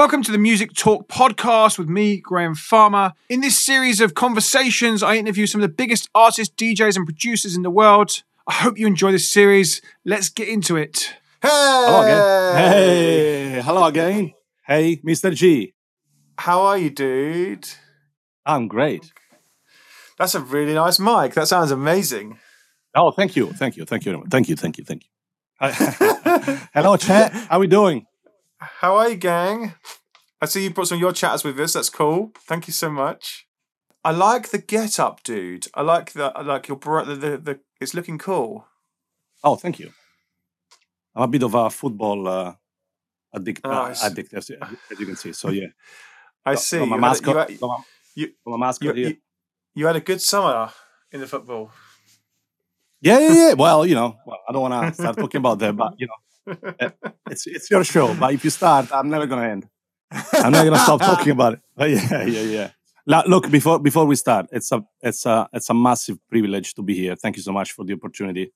Welcome to the Music Talk podcast with me, Graham Farmer. In this series of conversations, I interview some of the biggest artists, DJs, and producers in the world. I hope you enjoy this series. Let's get into it. Hey! Hello again. Hey, hello again. Hey, Mr. G. How are you, dude? I'm great. That's a really nice mic. That sounds amazing. Oh, thank you, thank you, thank you, thank you, thank you, thank you. hello, chat. How are we doing? How are you, gang? I see you brought some of your chatters with us. That's cool. Thank you so much. I like the get up, dude. I like the I like your bro- the, the the. It's looking cool. Oh, thank you. I'm a bit of a football uh, addict, uh, addict as, as you can see. So yeah, I see. my You had, mascot. you, had, got my, you- got mascot you, you, you had a good summer in the football. Yeah, yeah, yeah. Well, you know, well, I don't want to start talking about that, but you know, it's it's your show. But if you start, I'm never gonna end. I'm not gonna stop talking about it. But yeah, yeah, yeah. La- Look, before before we start, it's a it's a it's a massive privilege to be here. Thank you so much for the opportunity.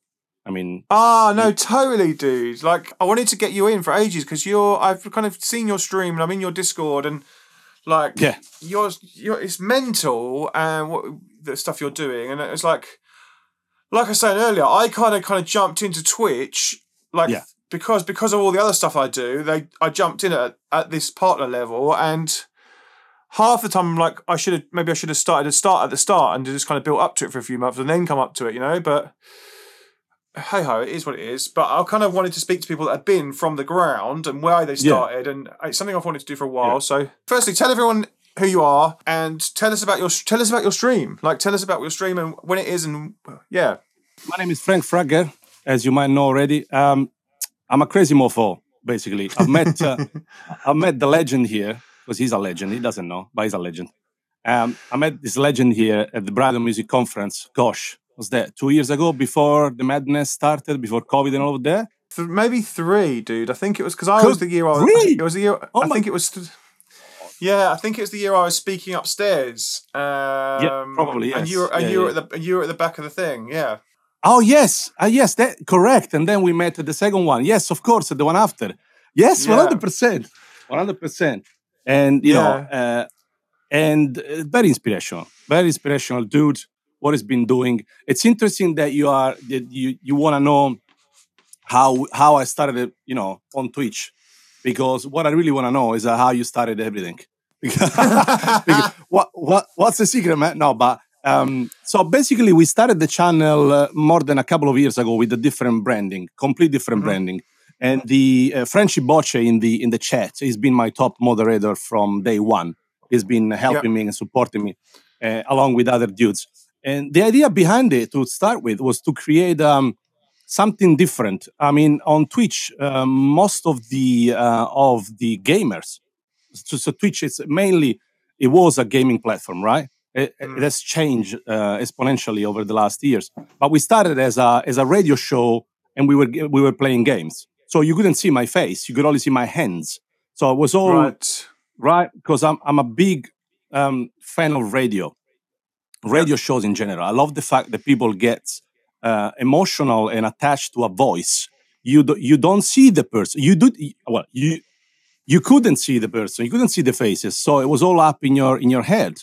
I mean, Ah, no, totally, dude. Like, I wanted to get you in for ages because you're. I've kind of seen your stream and I'm in your Discord and like, Yeah. you're, you're. It's mental and what the stuff you're doing, and it's like, like I said earlier, I kind of kind of jumped into Twitch, like Yeah. Because because of all the other stuff I do. They I jumped in at at this partner level and. Half the time, I'm like, I should have maybe I should have started to start at the start and just kind of built up to it for a few months and then come up to it, you know. But hey ho, it is what it is. But I kind of wanted to speak to people that have been from the ground and why they Yeah. started, and it's something I've wanted to do for a while. Yeah. So, firstly, tell everyone who you are and tell us about your tell us about your stream. Like, tell us about your stream and when it is, and yeah, my name is Frank Fragger, as you might know already. Um, I'm a crazy mofo, basically. I've met uh, I've met the legend here because he's a legend. He doesn't know, but he's a legend. Um, I met this legend here at the Brighton Music Conference. Gosh, was that two years ago before the madness started, before COVID and all of that? Th- maybe three, dude. I think it was because I Could- was the year I was. Really? It was the year. Oh I my- think it was. Th- yeah, I think it was the year I was speaking upstairs. Um, probably, And you were, and Yeah, you were yeah. at the, and you were at the back of the thing. Yeah. Oh yes, uh, yes, that correct. And then we met at the second one. Yes, of course, the one after. Yes, one hundred percent, one hundred percent. And you know, uh, and uh, very inspirational, very inspirational dude. What he's been doing. It's interesting that you are that you you want to know how how I started, you know, on Twitch, because what I really want to know is uh, how you started everything. Because what what what's the secret, man? No, but um, so basically, we started the channel uh, more than a couple of years ago with a different branding, complete different Mhm. branding. And the uh, Frenchy Boche in the in the chat, he's been my top moderator from day one. He's been helping me and supporting me, uh, along with other dudes. And the idea behind it, to start with, was to create um, something different. I mean, on Twitch, um, most of the uh, of the gamers, so, so Twitch is mainly it was a gaming platform, right? It, Mm. it has changed uh, exponentially over the last years. But we started as a as a radio show, and we were we were playing games. So you couldn't see my face; you could only see my hands. So it was all Right. right because I'm I'm a big um, fan of radio, radio shows in general. I love the fact that people get uh, emotional and attached to a voice. You do, you don't see the person. You do well. You you couldn't see the person. You couldn't see the faces. So it was all up in your in your head.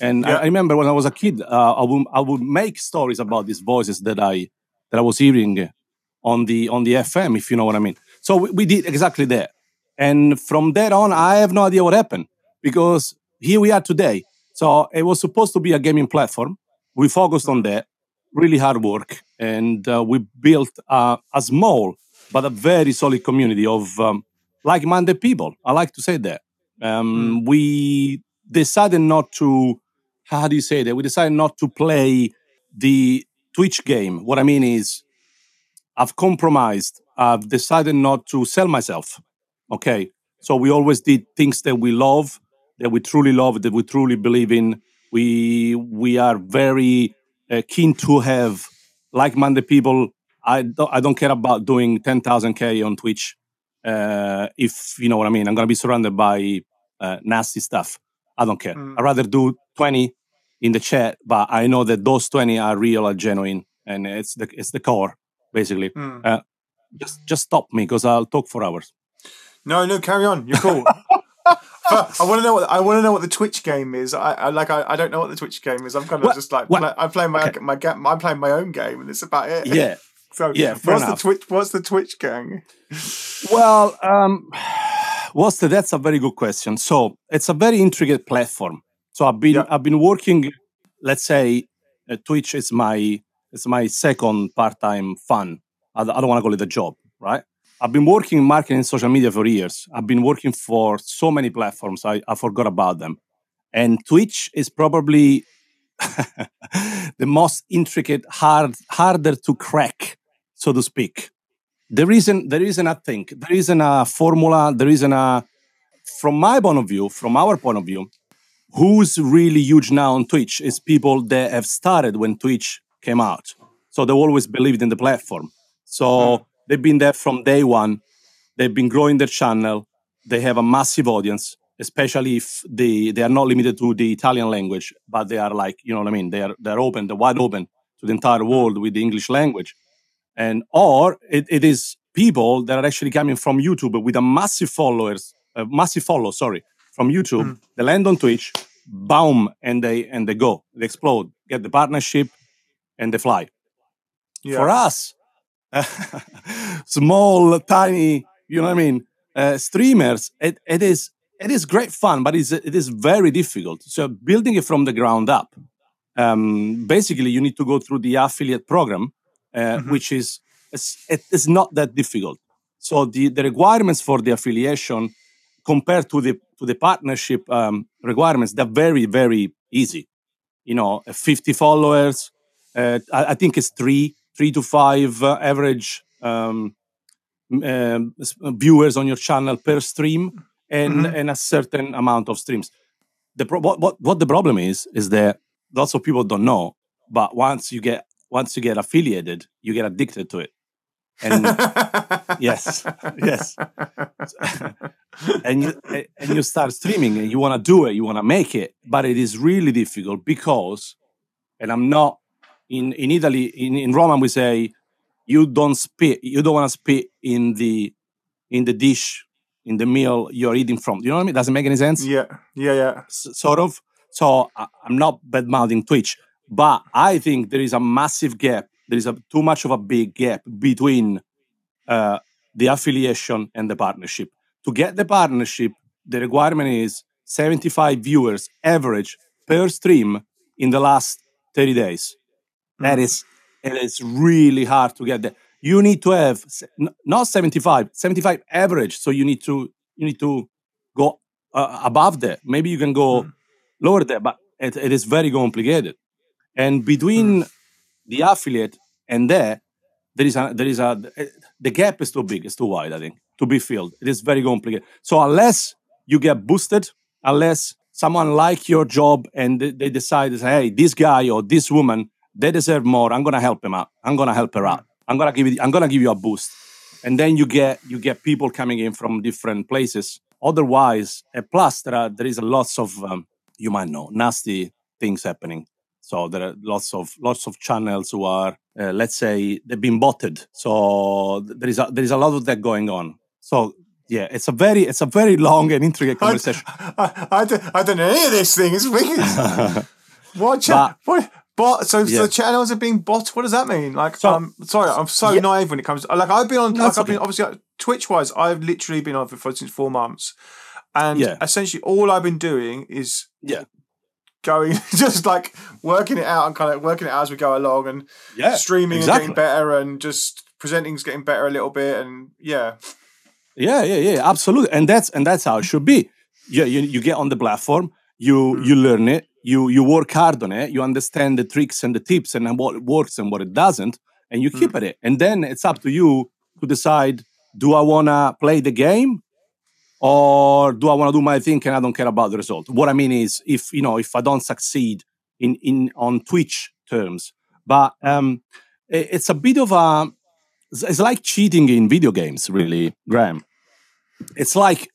And I, Yeah. I remember when I was a kid, uh, I would I would make stories about these voices that I that I was hearing on the on the FM, if you know what I mean. So we, we did exactly that. And from there on, I have no idea what happened because here we are today. So it was supposed to be a gaming platform. We focused on that, really hard work, and uh, we built a, a small but a very solid community of um, like-minded people. I like to say that. Um, We decided not to. How do you say that? We decided not to play the Twitch game. What I mean is, I've compromised. I've decided not to sell myself. Okay. So we always did things that we love, that we truly love, that we truly believe in. We we are very uh, keen to have like-minded people. I don't, I don't care about doing 10,000k on Twitch. Uh, if you know what I mean, I'm gonna be surrounded by uh, nasty stuff. I don't care. Mm. I'd rather do 20 in the chat, but I know that those 20 are real, are genuine, and it's the it's the core basically. Mm. Just just stop me because I'll talk for hours. No, no, carry on. You're cool. I want to know what I want to know what the Twitch game is. I, I like I, I don't know what the Twitch game is. I'm kind of What- just like play, I'm playing my okay. my ga- I'm playing my own game, and it's about it. yeah. So Yeah, what's enough. the Twitch? What's the Twitch gang? Well, um, what's the, that's a very good question. So it's a very intricate platform. So I've been Yeah. I've been working. Let's say uh, Twitch is my it's my second part time fun. I, don't want to call it a job, right? I've been working in marketing and social media for years. I've been working for so many platforms. I, I forgot about them. And Twitch is probably the most intricate, hard, harder to crack, so to speak. There isn't, there isn't a thing, there isn't a formula, there isn't a, from my point of view, from our point of view, who's really huge now on Twitch is people that have started when Twitch came out. So they've always believed in the platform. So hmm. they've been there from day one. They've been growing their channel. They have a massive audience, especially if they, they are not limited to the Italian language, but they are like, you know what I mean? They are they're open, they're wide open to the entire world with the English language. And or it, it is people that are actually coming from YouTube with a massive followers, a massive follow, sorry, from YouTube. They land on Twitch, boom, and they and they go, they explode, get the partnership, and they fly. Yeah. For us, small, tiny, you know what I mean, uh, streamers, it, it is it is great fun, but it's, it is very difficult. So building it from the ground up, um, basically, you need to go through the affiliate program, uh, which is it's, it is not that difficult. So the, the requirements for the affiliation compared to the to the partnership um, requirements, they're very very easy. You know, 50 followers. Uh, I, I think it's three three to five uh, average um, um, viewers on your channel per stream, and and a certain amount of streams. The pro- what, what what the problem is is that lots of people don't know, but once you get once you get affiliated, you get addicted to it. And yes, yes, and you and you start streaming and you want to do it, you want to make it, but it is really difficult because, and I'm not in in Italy in in Rome we say you don't spit you don't want to spit in the in the dish in the meal you're eating from. Do you know what I mean? Doesn't make any sense yeah, yeah, yeah. s- sort of. So I- I'm not bad mouthing Twitch, but I think there is a massive gap. There is a too much of a big gap between uh, the affiliation and the partnership. To get the partnership, the requirement is 75 viewers average per stream in the last 30 days. That is, it is really hard to get that. You need to have not 75, 75 average. So you need to you need to go uh, above that. Maybe you can go lower there, but it, it is very complicated. And between the affiliate and there, there is a there is a the gap is too big, it's too wide. I think to be filled. It is very complicated. So unless you get boosted, unless someone like your job and they, decide, hey, this guy or this woman, they deserve more. I'm gonna help him out. I'm gonna help her out. I'm gonna give you. I'm gonna give you a boost. And then you get you get people coming in from different places. Otherwise, plus there are there is lots of um, you might know nasty things happening. So there are lots of lots of channels who are uh, let's say they've been botted. So there is a, there is a lot of that going on. So yeah, it's a very it's a very long and intricate conversation. I, I, don't, I don't know any of this thing. It's weird. what? Cha- what? Bot? So, Yeah. so channels are being bot. What does that mean? Like, So- um, sorry, I'm so Yeah. naive when it comes. To, like, I've been on. No, like, I've been obviously uh, Twitch wise. I've literally been on for, for since four months, and Yeah. essentially all I've been doing is Yeah. Going just like working it out and kind of working it out as we go along and Yeah, streaming exactly. and getting better and just presenting's getting better a little bit and yeah Yeah, yeah, yeah, absolutely. And that's and that's how it should be. Yeah, you, you get on the platform, you mm. you learn it, you you work hard on it, you understand the tricks and the tips and what works and what it doesn't, and you keep mm. at it. And then it's up to you to decide: do I wanna play the game, or do I wanna do my thing and I don't care about the result? What I mean is, if you know, if I don't succeed in in on Twitch terms, but um, it- it's a bit of a it's it's like cheating in video games, really, Graham. It's like,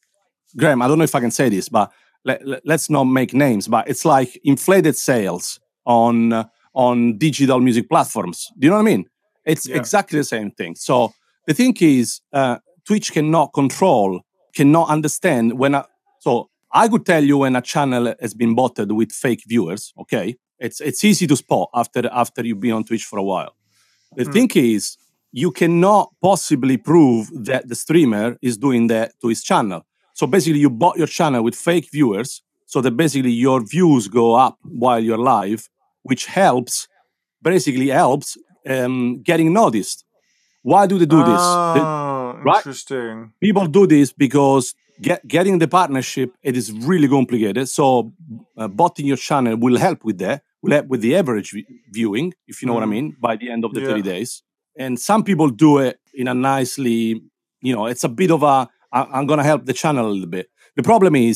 Graham, I don't know if I can say this, but let, us not make names, but it's like inflated sales on uh, on digital music platforms. Do you know what I mean? It's Yeah. exactly the same thing. So the thing is, uh, Twitch cannot control, cannot understand when. A, so I could tell you when a channel has been botted with fake viewers. Okay, it's it's easy to spot after after you've been on Twitch for a while. The Hmm. thing is, you cannot possibly prove that the streamer is doing that to his channel. So basically, you bought your channel with fake viewers, so that basically your views go up while you're live, which helps, basically helps um, getting noticed. Why do they do this? The- Oh, right? interesting. people do this because get, getting the partnership it is really complicated so uh, botting your channel will help with that will help with the average vi- viewing if you know what i Mm. mean by the end of the Yeah. 30 days and some people do it in a nicely you know it's a bit of a I- i'm gonna help the channel a little bit the problem is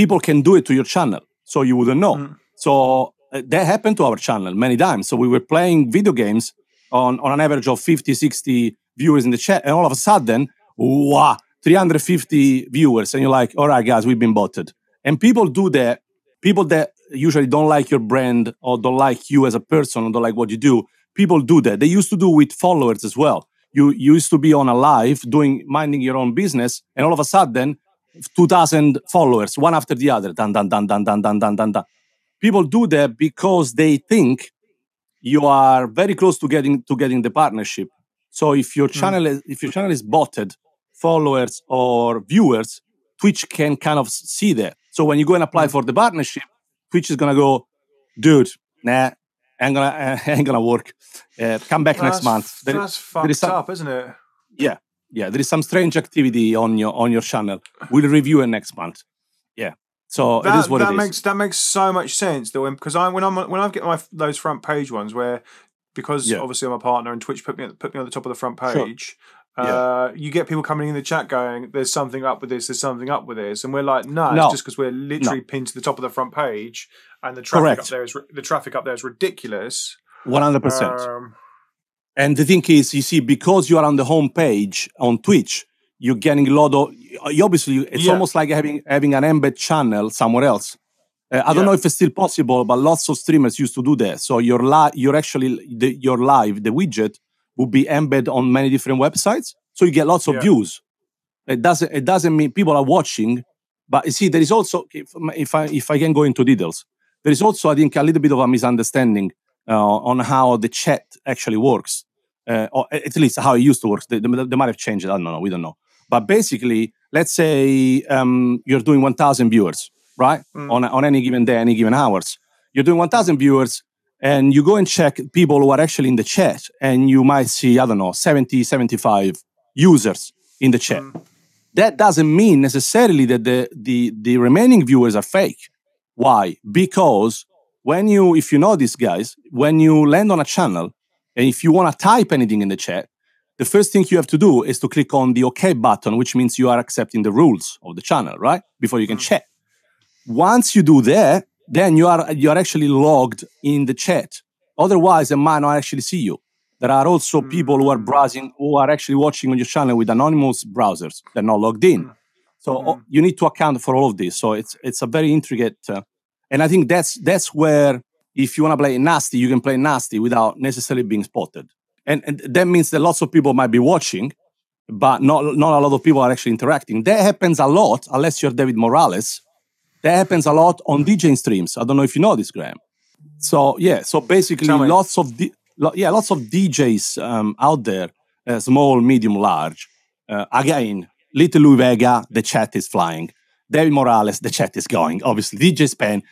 people can do it to your channel so you wouldn't know Mm. so uh, that happened to our channel many times so we were playing video games on, on an average of 50 60 viewers in the chat and all of a sudden wow 350 viewers and you're like all right guys we've been botted. And people do that people that usually don't like your brand or don't like you as a person or don't like what you do people do that. They used to do with followers as well. You, you used to be on a live doing minding your own business and all of a sudden 2000 followers one after the other dun dun dun dun dun dun dun dun dun. People do that because they think you are very close to getting to getting the partnership. So if your channel is, if your channel is botted followers or viewers twitch can kind of see that. So when you go and apply for the partnership twitch is gonna go dude nah ain't gonna ain't gonna work. Uh, come back next month. There- That's fucked is some- up, isn't it? yeah yeah there is some strange activity on your on your channel. We'll review it next month so that, it is what that it is makes that makes so much sense though because I when I'm when I get my those front page ones where because Yeah. obviously I'm a partner and Twitch put me put me on the top of the front Sure. page. Uh, you get people coming in the chat going, "There's something up with this. There's something up with this," and we're like, "No, No. it's just because we're literally pinned to the top of the front page, and the traffic up Correct. there is the traffic up there is ridiculous." 100% Um, And the thing is, you see, because you are on the home page on Twitch, you're getting a lot of. You obviously, it's Yeah. almost like having having an embed channel somewhere else. Uh, I don't know if it's still possible, but lots of streamers used to do that. So your li- you're actually the, your live, the widget would be embed on many different websites, so you get lots of Yeah. views. It doesn't it doesn't mean people are watching, but you see, there is also if, if I if I can go into details, there is also I think a little bit of a misunderstanding uh, on how the chat actually works uh, or at least how it used to work. They, they, they might have changed. I don't know. We don't know. But basically, let's say um, you're doing 1,000 viewers, right? Mm. On, on any given day, any given hours. You're doing 1,000 viewers, and you go and check people who are actually in the chat, and you might see, I don't know, 70, 75 users in the chat. Mm. That doesn't mean necessarily that the, the, the remaining viewers are fake. Why? Because when you, if you know these guys, when you land on a channel, and if you want to type anything in the chat, the first thing you have to do is to click on the OK button, which means you are accepting the rules of the channel, right? Before you can Mm. chat. Once you do that, then you are you are actually logged in the chat. Otherwise, they might not actually see you. There are also people who are Mm. browsing, who are actually watching on your channel with anonymous browsers. They're not logged in. Mm. So you need to account for all of this. So it's it's a very intricate, uh, and I think that's that's where if you want to play nasty, you can play nasty without necessarily being spotted. And, and that means that lots of people might be watching, but not not a lot of people are actually interacting. That happens a lot, unless you're David Morales. That happens a lot on DJing streams. I don't know if you know this, Graham. So yeah, so basically, lots of lo- yeah, lots of DJs um, out there, uh, small, medium, large. Uh, again, Little Louie Vega, the chat is flying. David Morales, the chat is going. Obviously, DJ Spen,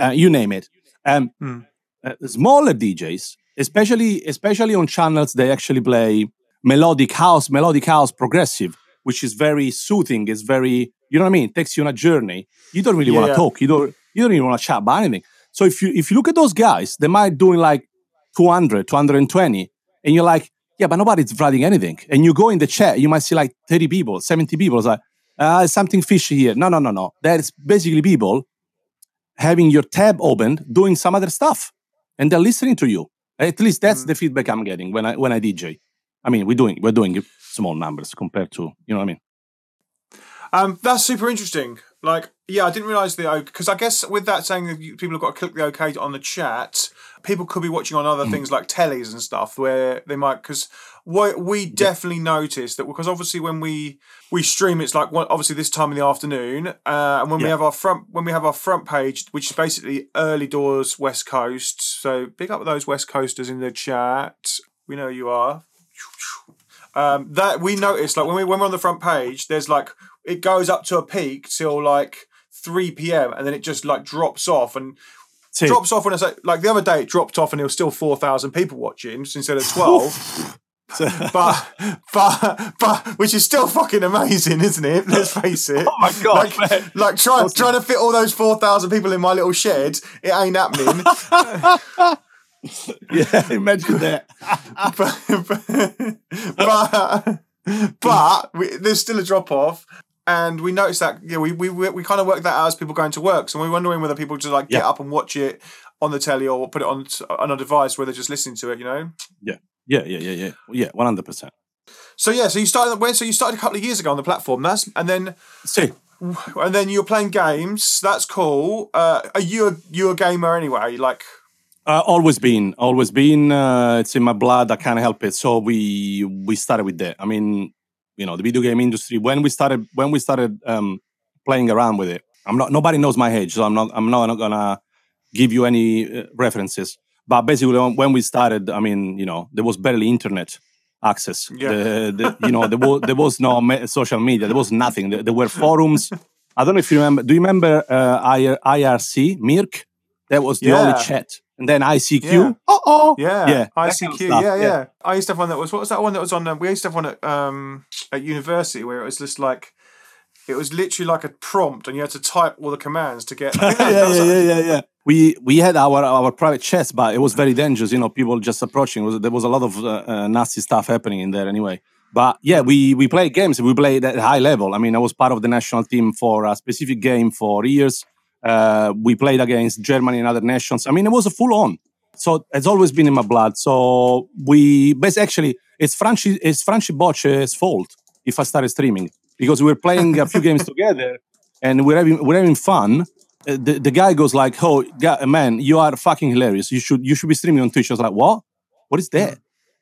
uh, you name it. Um, Hmm. uh, smaller DJs, especially especially on channels they actually play melodic house, melodic house, progressive, which is very soothing. It's very you know what I mean. It takes you on a journey. You don't really Yeah, want to yeah. talk. You don't you don't even want to chat about anything. So if you if you look at those guys, they might doing like 200, 220, and you're like, yeah, but nobody's writing anything. And you go in the chat, you might see like 30 people, 70 people. It's like, uh, something fishy here. No, no, no, no. That's basically people having your tab opened, doing some other stuff, and they're listening to you. At least that's Mm. the feedback I'm getting when I when I DJ. I mean, we're doing we're doing small numbers compared to you know what I mean. Um, that's super interesting. Like, Yeah, I didn't realise the because I guess with that saying that you- people have got to click the OK on the chat, people could be watching on other Mm. things like tellies and stuff where they might because what we definitely noticed that because obviously when we we stream it's like one, obviously this time in the afternoon uh, and when we have our front when we have our front page which is basically early doors West Coast so big up those West Coasters in the chat. We know you are. Um, that we noticed like when we when we're on the front page there's like it goes up to a peak till like 3 p.m and then it just like drops off and See, drops off when I say like the other day it dropped off and there was still 4,000 people watching instead of 12 but but but which is still fucking amazing isn't it let's face it Oh my God, like, man. like trying trying to fit all those 4,000 people in my little shed it ain't happening yeah, imagine that. but but, but we, there's still a drop off. And we noticed that yeah, we, we we kind of worked that out as people going to work. So we're wondering whether people just like get up and watch it on the telly or put it on on a device where they're just listening to it. You know. Yeah, yeah, yeah, yeah, yeah, yeah, one hundred percent. So yeah, so you started when? So you started a couple of years ago on the platform. That's and then See, and then you're playing games. That's cool. Uh, are you a you a gamer anyway? Like Uh, always been, always been. Uh, it's in my blood. I can't help it. So we we started with that. I mean, you know, the video game industry. When we started, when we started um, playing around with it, I'm not. Nobody knows my age, so I'm not. I'm not gonna give you any uh, references. But basically, when, we started, I mean, you know, there was barely internet access. Yeah. The, the, you know, there was there was no me- social media. There was nothing. There, there were forums. I don't know if you remember. Do you remember uh, IR, IRC mIRC? That was the only chat. And then ICQ. Yeah. Oh, oh. yeah, Yeah, ICQ. kind of yeah, yeah, yeah. I used to have one that was what was that one that was on? Um, we used to have one at um at university where it was just like. It was literally like a prompt, and you had to type all the commands to get. Yeah, yeah, like- yeah, yeah, yeah. We we had our our private chats, but it was very dangerous. You know, people just approaching. It was there was a lot of uh, uh, nasty stuff happening in there anyway. But yeah, we we played games. We played at high level. I mean, I was part of the national team for a specific game for years. Uh, we played against Germany and other nations. I mean, it was a full on. So it's always been in my blood. So we basically actually it's Franci it's Franci Bocce's fault if I started streaming because we were playing a few games together and we're having we're having fun. Uh, The, the guy goes like, "Oh, ga- man, you are fucking hilarious. You should you should be streaming on Twitch." I was like, "What? What is that?"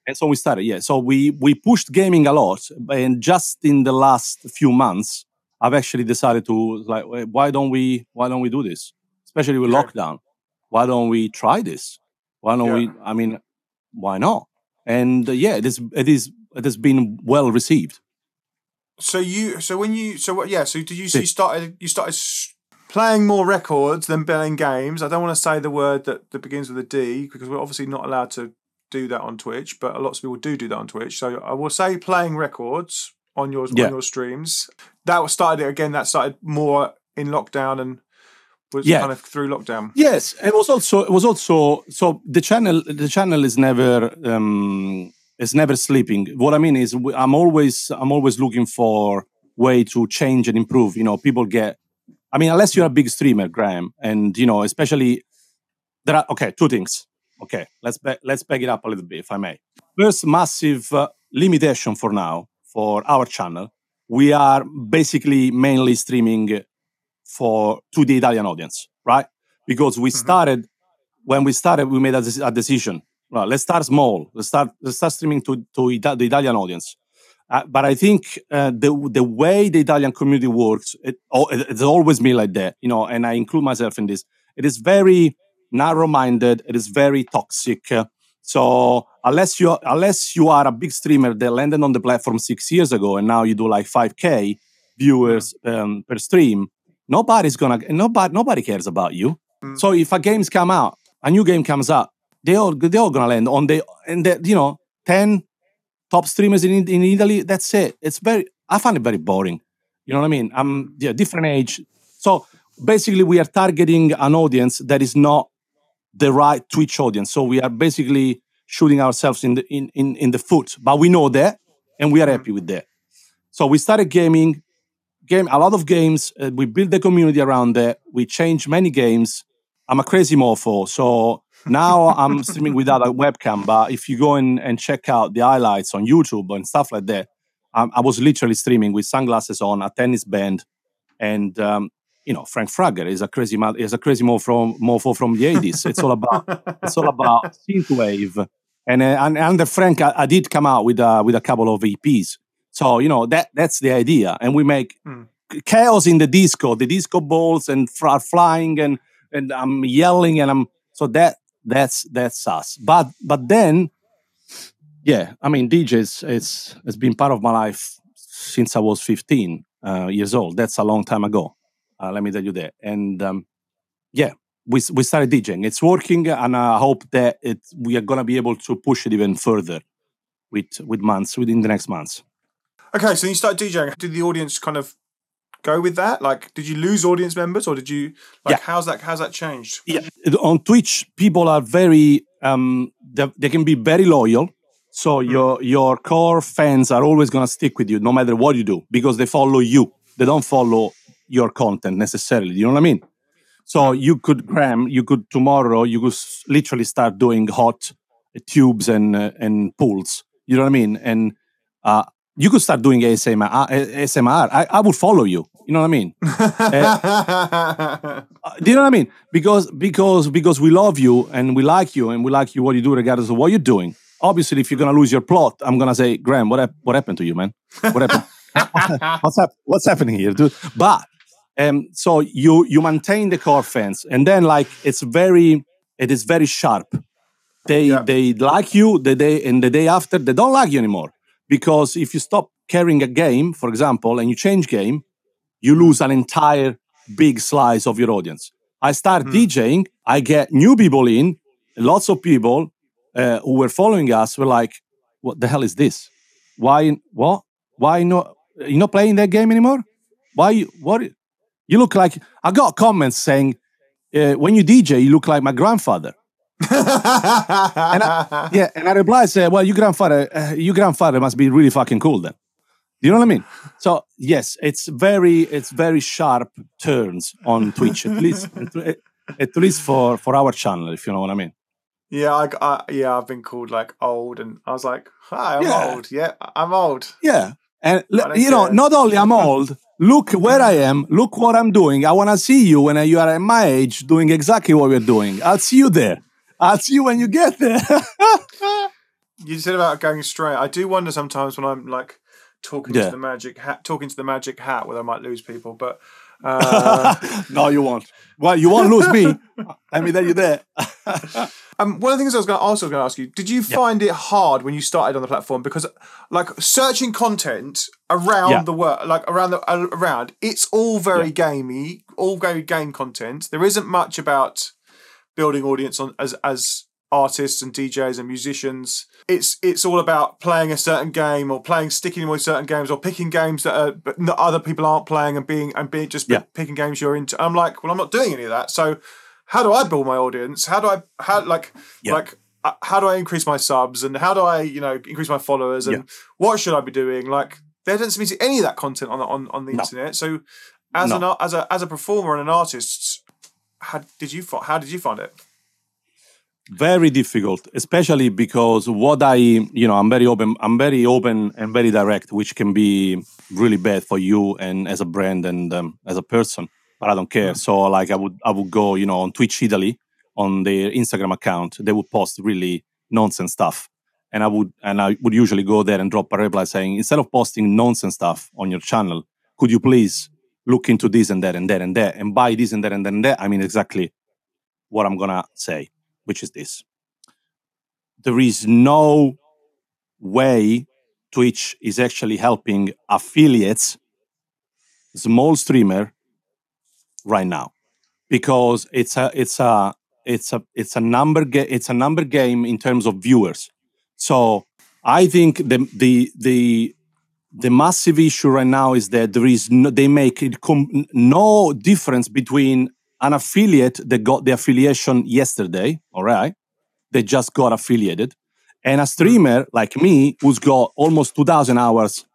And so we started. Yeah. So we we pushed gaming a lot, and just in the last few months, I've actually decided to like, why don't we why don't we do this? Especially with Okay. lockdown. Why don't we try this? Why don't we? I mean, why not? And uh, yeah, it is it is it has been well received. So you, so when you, so what? Yeah. So did you? So See. you started. You started playing more records than playing games. I don't want to say the word that, that begins with a D because we're obviously not allowed to do that on Twitch, but a lot of people do do that on Twitch. So I will say playing records on your Yeah. on your streams. That was started it again. That started more in lockdown and was Yeah. kind of through lockdown. Yes, it was also it was also so the channel the channel is never um is never sleeping. What I mean is I'm always I'm always looking for way to change and improve. You know, people get. I mean, unless you're a big streamer, Graham, and you know, especially there are okay two things. Okay, let's ba- let's back it up a little bit, if I may. First, massive uh, limitation for now for our channel. We are basically mainly streaming for to the Italian audience, right? Because we started when we started, we made a, a decision. Well, let's start small. Let's start. Let's start streaming to to Ita- the Italian audience. Uh, but I think uh, the the way the Italian community works, it, it- it's always been like that, you know. And I include myself in this. It is very narrow-minded. It is very toxic. Uh, so unless you unless you are a big streamer that landed on the platform six years ago and now you do like 5k viewers um, per stream, nobody's gonna nobody nobody cares about you. Mm. So if a game's come out, a new game comes out, they all they all gonna land on the and the, you know ten top streamers in in Italy. That's it. It's very I find it very boring. You know what I mean? I'm yeah different age. So basically, we are targeting an audience that is not the right Twitch audience. So we are basically shooting ourselves in the in in, in the foot. But we know that, and we are happy with that. So we started gaming, game a lot of games. Uh, we built the community around that. We changed many games. I'm a crazy mofo, so now I'm streaming without a webcam. But if you go in and check out the highlights on YouTube and stuff like that, um, I was literally streaming with sunglasses on, a tennis band, and um, you know, Frank Fragger is a crazy is a crazy mo from mofo from the 80s. It's all about it's all about synthwave. And uh, and under Frank, I, I, did come out with uh, with a couple of EPs. So you know that that's the idea, and we make hmm. chaos in the disco. The disco balls and are flying, and and I'm yelling, and I'm so that that's that's us. But but then, yeah, I mean, DJs it's it's been part of my life since I was 15 uh, years old. That's a long time ago. Uh, let me tell you that. And um, yeah, we we started DJing. It's working, and I hope that it we are gonna be able to push it even further with with months within the next months. Okay, so you started DJing. Did the audience kind of go with that? Like, did you lose audience members, or did you like? Yeah. How's that? How's that changed? Yeah, on Twitch, people are very um, they, they can be very loyal. So mm. your your core fans are always gonna stick with you no matter what you do because they follow you. They don't follow your content necessarily. You know what I mean? So you could, Graham, you could tomorrow, you could literally start doing hot tubes and uh, and pulls. You know what I mean? And uh, you could start doing ASMR. Uh, ASMR. I, I would follow you. You know what I mean? uh, do you know what I mean? Because because because we love you and we like you and we like you what you do regardless of what you're doing. Obviously, if you're gonna lose your plot, I'm gonna say, Graham, what what happened to you, man? What happened? what's? What's happening here, dude? But um, so you you maintain the core fans, and then like it's very it is very sharp. They yeah. they like you the day and the day after they don't like you anymore because if you stop carrying a game, for example, and you change game, you lose an entire big slice of your audience. I start mm. DJing, I get new people in, lots of people uh, who were following us were like, "What the hell is this? Why what? Why not? You not playing that game anymore? Why? What? You look like I got comments saying uh, when you DJ, you look like my grandfather. and I, yeah, and I replied, say, well, your grandfather, uh, your grandfather must be really fucking cool then. Do you know what I mean? So yes, it's very, it's very sharp turns on Twitch, at least, at least for for our channel, if you know what I mean. Yeah, I, I yeah, I've been called like old, and I was like, hi, I'm yeah. old. Yeah, I'm old. Yeah, and you know, not only I'm old, look where I am, look what I'm doing. I want to see you when you are at my age doing exactly what we're doing. I'll see you there. I'll see you when you get there. you said about going straight. I do wonder sometimes when I'm like talking yeah. to the magic hat, talking to the magic hat, whether I might lose people. But uh... no, you won't. Well, you won't lose me. I mean, tell you that. um, one of the things I was going to also going to ask you: Did you find it hard when you started on the platform? Because, like, searching content around yeah. the world, like around the uh, around, it's all very yeah. gamey, all very game content. There isn't much about building audience on as as artists and DJs and musicians. It's it's all about playing a certain game or playing sticking with certain games or picking games that are but other people aren't playing and being and being just yeah. picking games you're into. I'm like, well, I'm not doing any of that. So how do I build my audience? How do I how like yeah. like uh, how do I increase my subs and how do I you know increase my followers and yeah. what should I be doing? Like there doesn't seem to be any of that content on the, on on the no. internet. So as no. an as a as a performer and an artist, how did you how did you find it? Very difficult especially because what i you know i'm very open i'm very open and very direct which can be really bad for you and as a brand and um, as a person but i don't care. So like i would i would go you know on twitch italy on their instagram account. They would post really nonsense stuff. And i would and i would usually go there and drop a reply saying instead of posting nonsense stuff on your channel could you please look into this and that and that and that? And buy this and that and that and that i mean exactly what i'm gonna say which is this. There is no way Twitch is actually helping affiliates, small streamer, right now, because it's a it's a it's a it's a number ga- it's a number game in terms of viewers. So I think the the the the massive issue right now is that there is no, they make it com- no difference between an affiliate that got the affiliation yesterday, all right? They just got affiliated. And a streamer like me, who's got almost 2,000 hours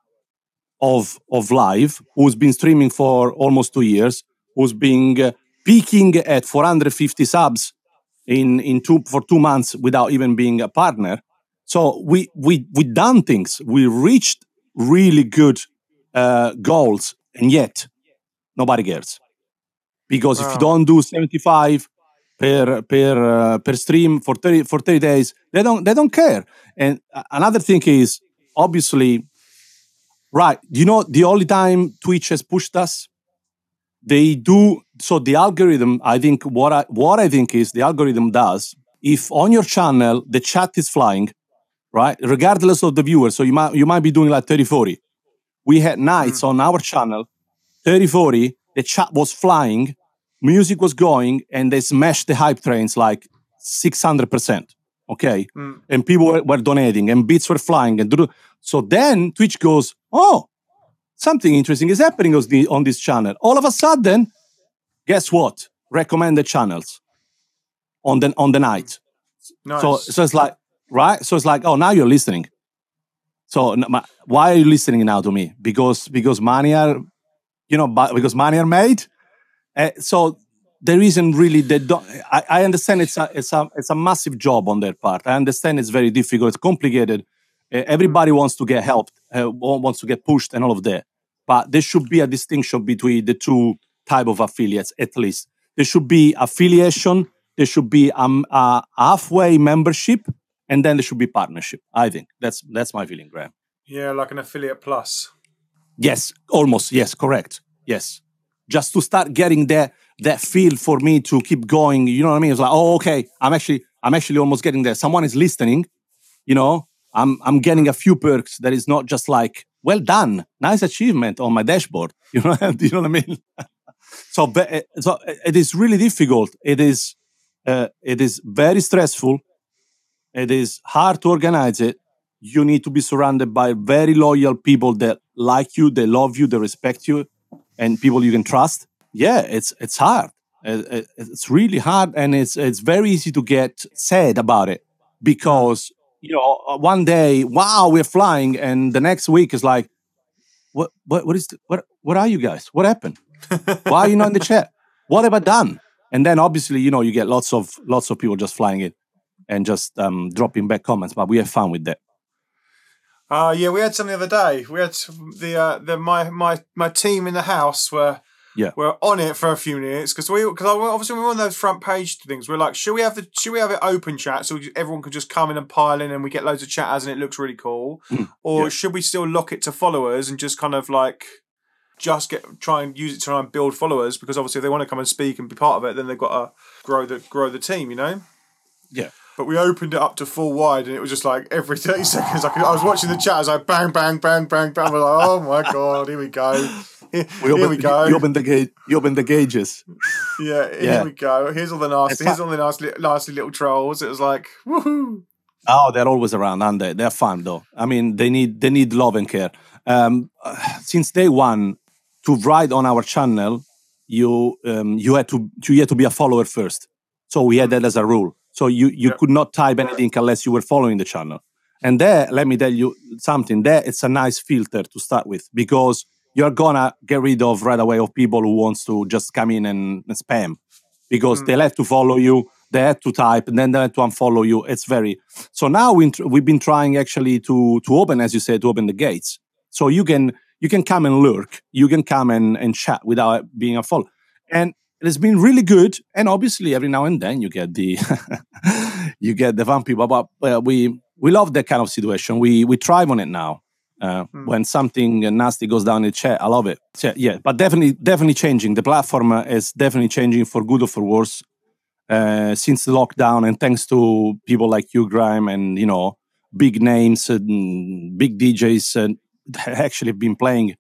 of, of live, who's been streaming for almost two years, who's been uh, peaking at 450 subs in, in two, for two months without even being a partner. So we, we, we done things. We reached really good uh, goals, and yet nobody cares. Because if you don't do 75 per per uh, per stream for 30 for 30 days they don't they don't care. And another thing is obviously right you know the only time twitch has pushed us? They do so the algorithm i think what i what i think is the algorithm does if on your channel the chat is flying right regardless of the viewer so you might you might be doing like 30 40 we had nights on our channel 30 40 the chat was flying music was going and they smashed the hype trains like 600% okay? Mm. and people were, were donating and beats were flying and do- so then twitch goes oh something interesting is happening on, the, on this channel. All of a sudden guess what? Recommended channels on the on the night. Nice. so so it's like right? So it's like oh now you're listening. So why are you listening now to me? Because because money are you know because money are made uh, so there isn't really they don't I, I understand it's a it's a it's a massive job on their part i understand it's very difficult it's complicated uh, everybody wants to get helped uh, wants to get pushed and all of that but there should be a distinction between the two type of affiliates at least there should be affiliation there should be um, a halfway membership and then there should be partnership i think that's that's my feeling graham yeah, like an affiliate plus. Yes, almost. Yes, correct. Yes, just to start getting that that feel for me to keep going. You know what I mean? It's like, oh, okay, I'm actually I'm actually almost getting there. Someone is listening. You know, I'm I'm getting a few perks that is not just like, well done, nice achievement on my dashboard. You know, you know what I mean? so, eh, so it is really difficult. It is uh, it is very stressful. It is hard to organize it you need to be surrounded by very loyal people that like you, they love you, they respect you, and people you can trust. Yeah, it's it's hard. It- it- It's really hard, and it's it's very easy to get sad about it because you know uh, one day, wow, we're flying, and the next week is like, what what what is the, what what are you guys? What happened? Why are you not in the chat? What have I done? And then obviously, you know, you get lots of lots of people just flying in and just um, dropping back comments, but we have fun with that. Uh, yeah, we had some the other day. We had the uh, the my my my team in the house were Yeah. were on it for a few minutes because we because obviously we were on those front page things. We're like, should we have the should we have it open chat so we- everyone can just come in and pile in and we get loads of chatters and it looks really cool, or yeah. should we still lock it to followers and just kind of like just get try and use it to try and build followers because obviously if they want to come and speak and be part of it, then they've got to grow the grow the team, you know. Yeah. But we opened it up to full wide, and it was just like every thirty seconds. I, could, I was watching the chat. I was like, bang, bang, bang, bang, bang. I was like, oh my god, here we go. Here, We here open, we go. You open the gate. You open the gauges. yeah, here Yeah. we go. Here's all the nasty. Here's all the nasty, nasty little trolls. It was like, woohoo. Oh, they're always around, aren't they? They're fun though. I mean, they need they need love and care. Um, since day one, to write on our channel, you um, you had to you had to be a follower first. So we had that as a rule. So you you Yeah. could not type anything unless you were following the channel. And there, let me tell you something. There, it's a nice filter to start with because you're gonna get rid of right away of people who wants to just come in and, and spam because they'll mm. have to follow you they have to type and then they have to unfollow you it's very so now we, we've been trying actually to to open as you said to open the gates so you can you can come and lurk you can come and, and chat without being a follow and it has been really good. And obviously every now and then you get the you get the people but uh, we we love that kind of situation. We we thrive on it now. Uh, when something nasty goes down in the chat i love it. So, yeah but definitely definitely changing. The platform uh, is definitely changing for good or for worse. Uh, since the lockdown and thanks to people like you Graham and you know big names and big djs and actually have been playing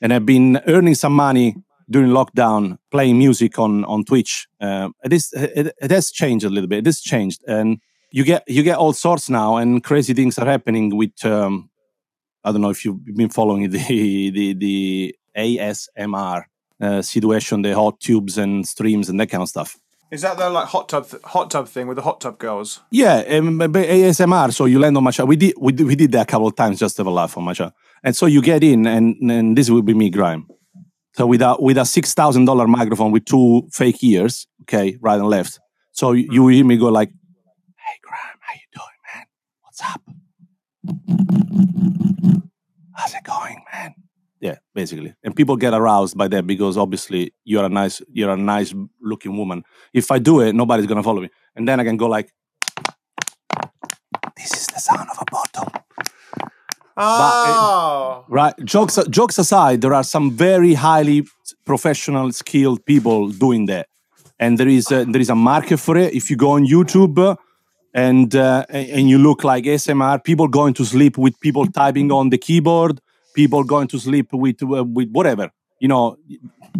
and have been earning some money during lockdown playing music on on twitch uh, it is it, it has changed a little bit it has changed and you get you get all sorts now and crazy things are happening with um, i don't know if you've been following the the the asmr uh, situation the hot tubes and streams and that kind of stuff Is that the like hot tub th- hot tub thing with the hot tub girls? Yeah, um, ASMR. So you land on my channel. We did, we did, we did that a couple of times just to have a laugh on my channel. And so you get in, and, and this will be me, Graham. So with a with a six thousand dollar microphone with two fake ears, okay, right and left. So you, you hear me go like, "Hey, Graham, how you doing, man? What's up? How's it going, man? yeah, basically. And people get aroused by that because obviously you're a nice you're a nice looking woman. If I do it, nobody's gonna follow me. And then I can go like this is the sound of a bottle. Oh. Right. Jokes jokes aside, there are some very highly professional, skilled people doing that, and there is a, there is a market for it. If you go on YouTube uh, and uh, and you look like SMR, people going to sleep with people typing on the keyboard, people going to sleep with uh, with whatever. You know,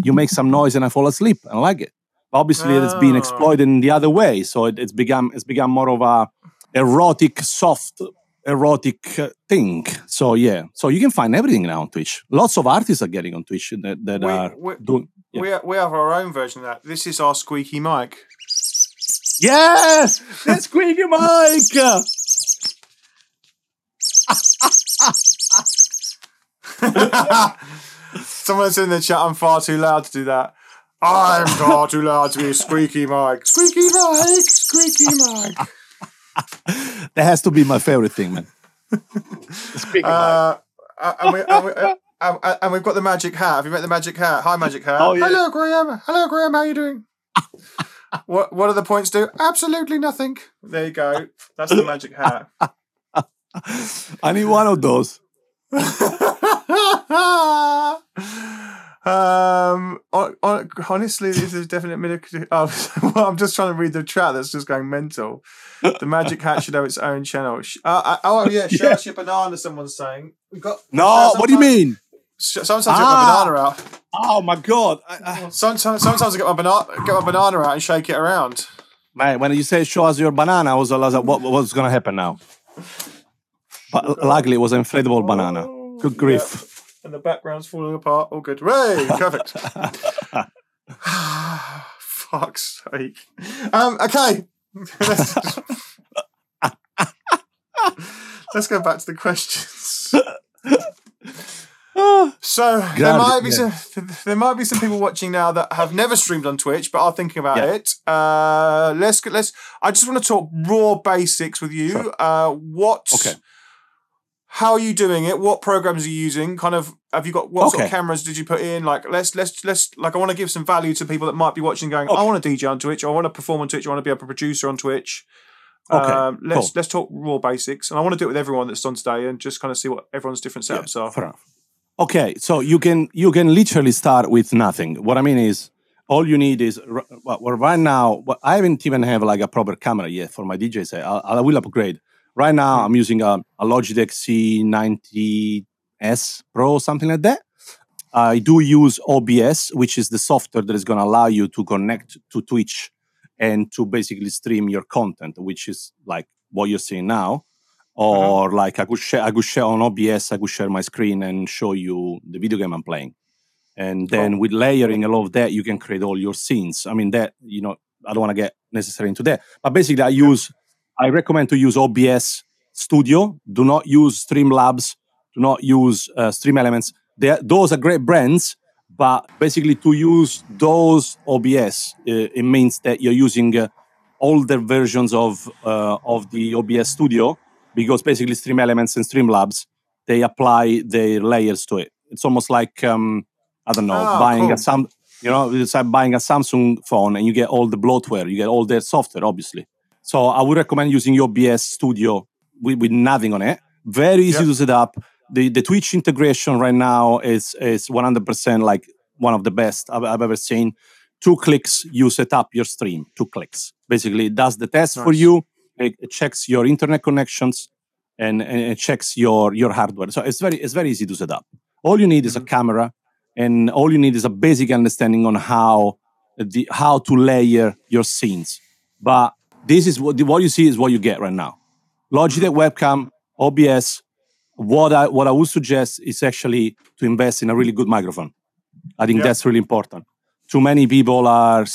you make some noise and I fall asleep. I like it. Obviously, it's been Oh. exploited in the other way, so it, it's become it's become more of a erotic, soft erotic uh, thing. So yeah, so you can find everything now on Twitch. Lots of artists are getting on Twitch that, that We- are we- doing. Yeah. We, we have our own version of that. This is our squeaky mic. Yes, that's squeaky mic. Someone's in the chat, I'm far too loud to do that. I'm far too loud to be a squeaky mic. Squeaky mic, squeaky mic. That has to be my favorite thing, man. Squeaky mic. Uh, uh, and, we, and, we, uh, and, uh, and we've got the magic hat. Have you met the magic hat? Hi, magic hat. Oh, yeah. Hello, Graham. Hello, Graham. How are you doing? what What do the points do? Absolutely nothing. There you go. That's the magic hat. I need one of those. Um, hon- hon- honestly, this is definite miracle. Oh, well, I'm just trying to read the chat that's just going mental. The magic hat should have its own channel. Uh, uh, oh yeah, show Yeah. us your banana. Someone's saying we got. No, what do you mean? Sh- Sometimes I get Ah. my banana out. Oh my god, I, I, Sometimes, sometimes I get my banana, get my banana out and shake it around. man! When you say show us your banana, I was, I was like, what, what's gonna happen now? But luckily, it was an inflatable banana. Good grief. Yep. And the background's falling apart. All good. Ray, perfect. Fuck's sake. Um, okay. let's, let's go back to the questions. So there might be yeah. some there might be some people watching now that have never streamed on Twitch but are thinking about Yeah. it. Uh, let's let's. I just want to talk raw basics with you. Sure. Uh, what? Okay. How are you doing it? What programs are you using? Kind of. Have you got what sort of cameras did you put in? Like let's let's let's like I want to give some value to people that might be watching, going, I want to DJ on Twitch, I want to perform on Twitch, I want to be a producer on Twitch. Okay, Um, let's cool. let's talk raw basics, and I want to do it with everyone that's on today, and just kind of see what everyone's different Yeah, setups are. fair enough. Okay, so you can you can literally start with nothing. What I mean is, all you need is well, right now. I haven't even have like a proper camera yet for my DJ set. I, I will upgrade. Right now, I'm using a, a Logitech C90s Pro, something like that. I do use OBS, which is the software that is going to allow you to connect to Twitch and to basically stream your content, which is like what you're seeing now uh-huh. or like I could share I could share on OBS, I could share my screen and show you the video game I'm playing. And then with layering a lot of that, you can create all your scenes. I mean that, you know, I don't want to get necessarily into that. But basically I use I recommend to use OBS Studio. Do not use Streamlabs. Do not use uh, Stream Elements. They, those are great brands, but basically to use those OBS, uh, it means that you're using uh, older versions of uh, of the OBS Studio because basically Stream Elements and Streamlabs they apply their layers to it. It's almost like um, I don't know Ah, buying cool. a Sam, you know, it's like buying a Samsung phone and you get all the bloatware, you get all their software, obviously. So I would recommend using OBS Studio with, with nothing on it. Very easy Yep. to set up. The the Twitch integration right now is is 100% like one of the best I've, I've ever seen. Two clicks, you set up your stream. Two clicks. Basically, it does the test for you. It, it checks your internet connections and, and it checks your your hardware. So it's very it's very easy to set up. All you need is a mm-hmm. camera, and all you need is a basic understanding on how the how to layer your scenes. But this is what what you see is what you get right now. Logitech webcam, OBS. What I what I would suggest is actually to invest in a really good microphone. I think Yeah. that's really important. Too many people are.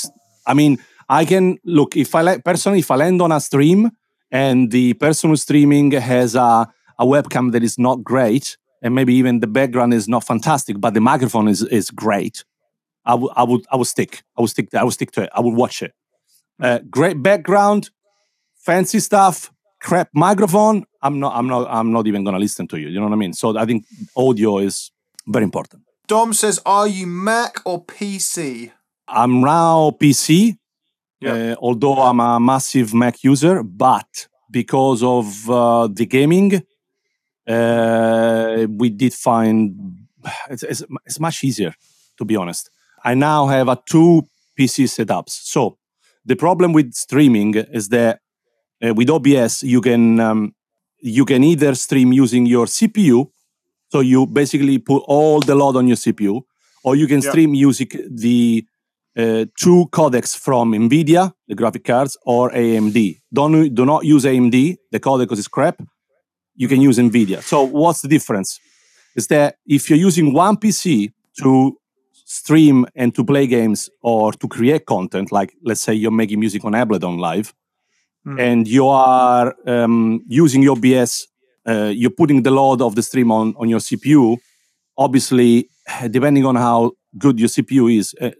I mean, I can look if I personally if I land on a stream and the person who's streaming has a, a webcam that is not great and maybe even the background is not fantastic, but the microphone is is great. I would I would I would stick. I would stick. I would stick to it. I would watch it. Uh, great background, fancy stuff, crap microphone. I'm not. I'm not. I'm not even gonna listen to you. You know what I mean? So I think audio is Very important. Dom says, "Are you Mac or PC?" I'm now PC, Yeah. uh, although I'm a massive Mac user, but because of uh, the gaming, uh, we did find it's, it's, it's much easier, to be honest. I now have a two PC setups. So the problem with streaming is that uh, with OBS you can um, you can either stream using your CPU, so you basically put all the load on your CPU, or you can Yeah. stream using the uh, two codecs from NVIDIA, the graphic cards, or AMD. Don't do not use AMD. The codec is crap. You can use NVIDIA. So what's the difference? Is that if you're using one PC to stream and to play games or to create content, like let's say you're making music on Ableton Live, Hmm. and you are um, using your bs uh, you're putting the load of the stream on, on your CPU. Obviously, depending on how good your CPU is, uh,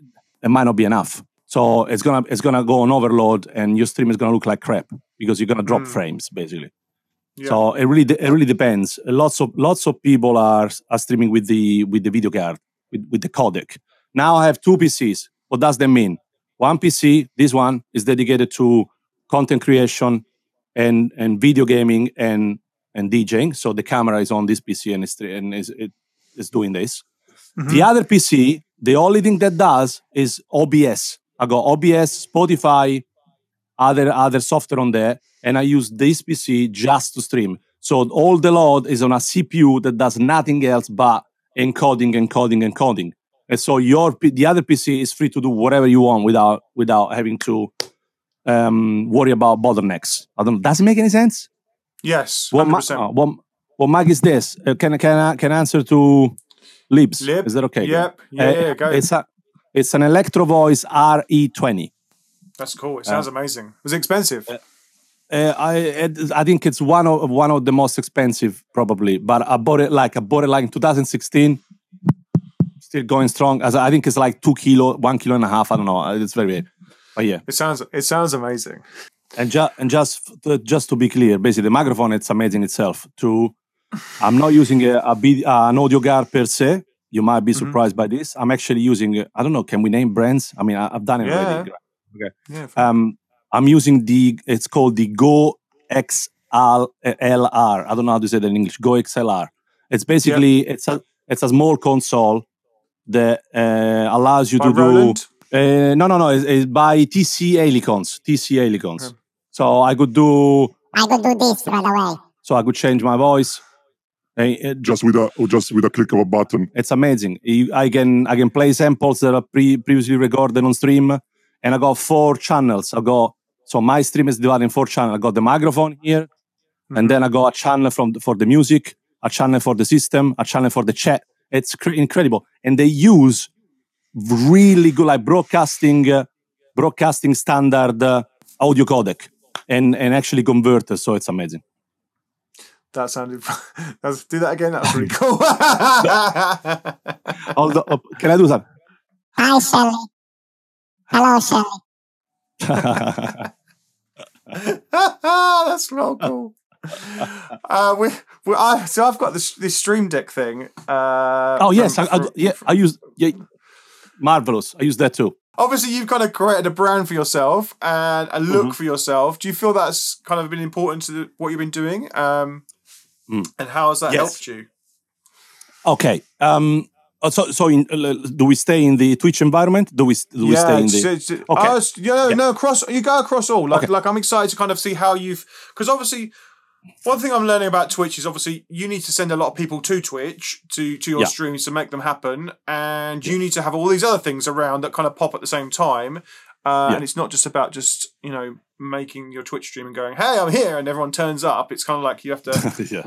it might not be enough. So it's gonna it's gonna go on overload, and your stream is gonna look like crap because you're gonna drop Mm. frames basically. Yeah. So it really de- it really depends. Lots of lots of people are are streaming with the with the video card with, with the codec. Now I have two PCs. What does that mean? One PC, this one is dedicated to content creation and and video gaming and and DJing. So the camera is on this PC and it's and is it is doing this. Mm-hmm. The other PC, the only thing that does is OBS. I got OBS, Spotify, other other software on there, and I use this PC just to stream. So all the load is on a CPU that does nothing else but encoding, encoding, encoding. And so your the other PC is free to do whatever you want without without having to um, worry about bottlenecks. I don't. Does it make any sense? yes, What, hundred ma- percent. uh, what, what mag is this? Uh, can can I can answer to libs? Lib? Is that okay? Yep. Yeah, Uh, yeah, go. It's a it's an Electro Voice RE20. That's cool. It sounds amazing. Was it expensive? Uh, I I think it's one of one of the most expensive probably, but I bought it like I bought it like in 2016. Still going strong. As I think it's like two kilo, one kilo and a half. I don't know. It's very weird. But yeah, It sounds. It sounds amazing. and just and just f- just to be clear, basically the microphone it's amazing itself. To I'm not using a, a uh, an audio card per se. You might be surprised by this. I'm actually using. uh, I don't know. Can we name brands? I mean, I, I've done it Yeah. already. Yeah. Um, I'm using the. It's called the Go XLR. I don't know how to say that in English. Go XLR. It's basically it's a it's a small console that uh, allows you By to Roland. do. Uh, no, no, no. It's, it's by TC Helicons. TC Helicons. Okay. So I could do. I could do this right away. So I could change my voice. Uh, it- just with a just with a click of a button. it's amazing. I can I can play samples that are pre- previously recorded on stream, and I got four channels. I got so my stream is divided in four channels. I got the microphone here, and then I got a channel from for the music, a channel for the system, a channel for the chat. It's cr- incredible, and they use really good like broadcasting uh, broadcasting standard uh, audio codec and and actually converter. So it's amazing. That sounded. Let's do that again. That was really cool. Although, uh, can I do that? Hi, Shelly. Hello, Shelly. That's real cool. Uh, we, we, I, so I've got this this Stream Deck thing. Uh, oh yes, I, from- I, yeah, I use yeah, marvelous. I use that too. obviously you've kind of created a brand for yourself and a look Mm-hmm. for yourself. Do you feel that's kind of been important to the, what you've been doing? Um, Mm. And how has that Yes. helped you? Okay. Um. Uh, So, so in, uh, do we stay in the Twitch environment? Do we do we stay in the? it's- it's- Okay. oh, it's- yeah, Yeah. no, across you go across all. Like, Okay. like I'm excited to kind of see how you've because obviously one thing I'm learning about Twitch is obviously you need to send a lot of people to Twitch to to your Yeah. streams to make them happen, and you need to have all these other things around that kind of pop at the same time. Uh, Yeah. And it's not just about just you know making your Twitch stream and going, "Hey, I'm here," and everyone turns up. It's kind of like you have to yeah.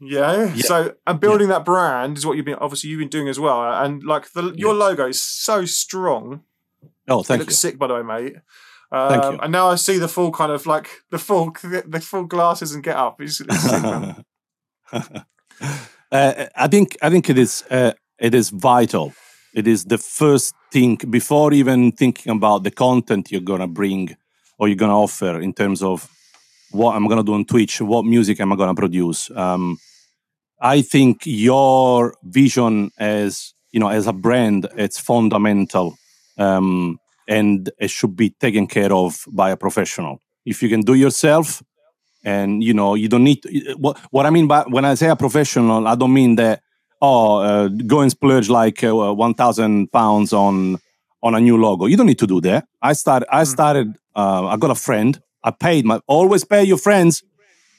Yeah. Yeah. So and building that brand is what you've been obviously you've been doing as well. And like the your logo is so strong. Oh, thank you. it thank looks you. sick, by the way, mate. Um, Thank you. And now I see the full kind of like the full the full glasses and get up. It's, it's sick, uh, I think I think it is uh, it is vital. It is the first thing before even thinking about the content you're gonna bring or you're gonna offer in terms of what I'm gonna do on Twitch, what music am I gonna produce. Um, I think your vision as you know as a brand it's fundamental, um, and it should be taken care of by a professional. If you can do yourself, and you know you don't need to, what what I mean by when I say a professional, I don't mean that oh uh, go and splurge like uh, one thousand pounds on on a new logo. You don't need to do that. I started. I started. Uh, I got a friend. I paid my. Always pay your friends.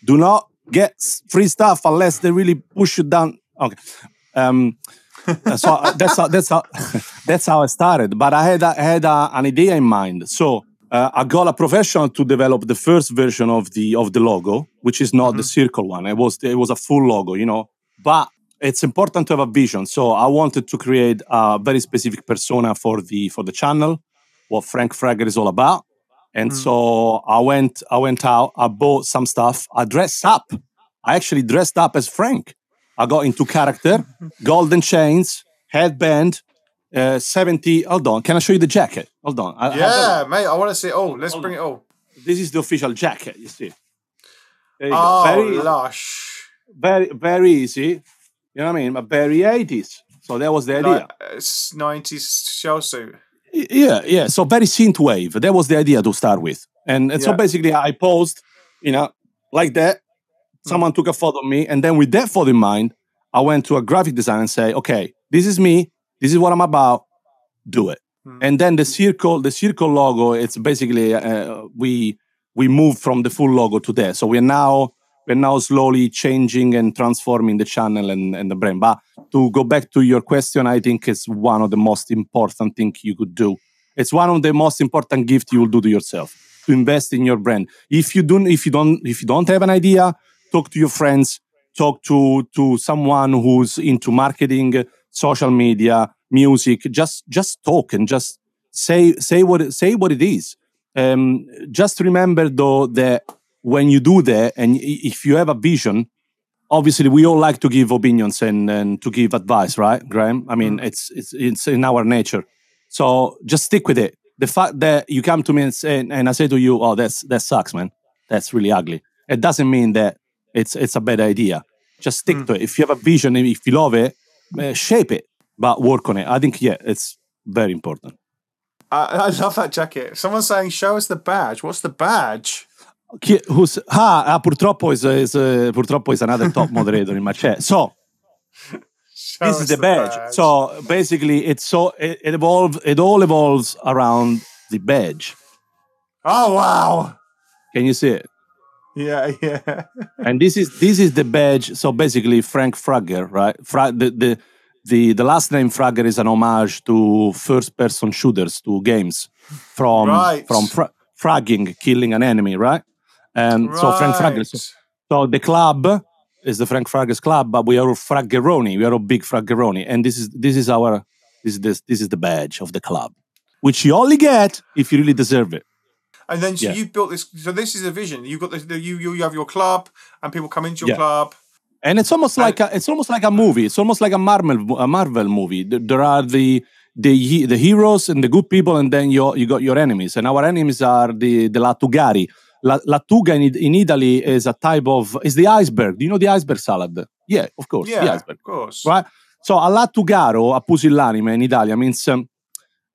Do not get free stuff unless they really push you down. Okay. Um, so that's how, that's how that's how I started. But I had I had uh, an idea in mind. So uh, I got a professional to develop the first version of the of the logo, which is not the circle one. It was it was a full logo, you know. But it's important to have a vision. So I wanted to create a very specific persona for the for the channel, what Frank Fragger is all about. And so I went I went out, I bought some stuff, I dressed up. I actually dressed up as Frank. I got into character, golden chains, headband, uh, 70. Hold on, can I show you the jacket? Hold on. I- Yeah, mate. I want to see. Oh, let's bring it all. This is the official jacket, you see. You. Oh, Very, lush. very, very easy. You know what I mean? But very 80s. So that was the idea. Like it's nineties shell suit. Yeah, yeah. So very synth wave. That was the idea to start with. And, and so basically I posed, you know, like that. Someone took a photo of me. And then with that photo in mind, I went to a graphic designer and say, okay, this is me. This is what I'm about. Do it. And then the circle, the circle logo, it's basically uh, we we moved from the full logo to that. So we're now we're now slowly changing and transforming the channel and, and the brand. But to go back to your question, I think it's one of the most important things you could do. It's one of the most important gifts you will do to yourself to invest in your brand. If you don't, if you don't, if you don't have an idea, talk to your friends, talk to to someone who's into marketing, social media, music. Just just talk and just say say what say what it is. Um, just remember though that when you do that, and if you have a vision, obviously we all like to give opinions and, and to give advice, right, Graham? I mean, it's it's it's in our nature. So just stick with it. The fact that you come to me and say, and I say to you, "Oh, that's that sucks, man. That's really ugly." It doesn't mean that it's it's a bad idea. Just stick to it. If you have a vision, and if you love it, uh, shape it, but work on it. I think yeah, it's very important. I, I love that jacket. Someone's saying, "Show us the badge." What's the badge? Chi- who's, ah, ah, purtroppo is, is uh, purtroppo is another top moderator in my chat. So Show this is the badge. So basically, it's so it, it evolves. It all evolves around the badge. oh wow, Can you see it? yeah, yeah. And this is this is the badge. So basically, Frank Fragger, right? Fra- the, the the the last name Fragger is an homage to first-person shooters, to games from Right. from fra- fragging, killing an enemy, right? And so Frank Fragger. So, so the club is the Frank Fragger's club, but we are all Fraggeroni. We are all big Fraggeroni, and this is this is our this is this this is the badge of the club, which you only get if you really deserve it. And then so Yeah. you built this. So this is a vision. You've got the, the you you you have your club, and people come into your Yeah. club. and it's almost like a, it's almost like a movie. It's almost like a Marvel a Marvel movie. There are the the the heroes and the good people, and then you you got your enemies. And our enemies are the the Lattugari. La, Lattuga in, in Italy is a type of is the iceberg. Do you know the iceberg salad? Yeah, of course, the Yeah, iceberg. of course. Right. So a Lattugaro, a pusillanime in Italia means. Um,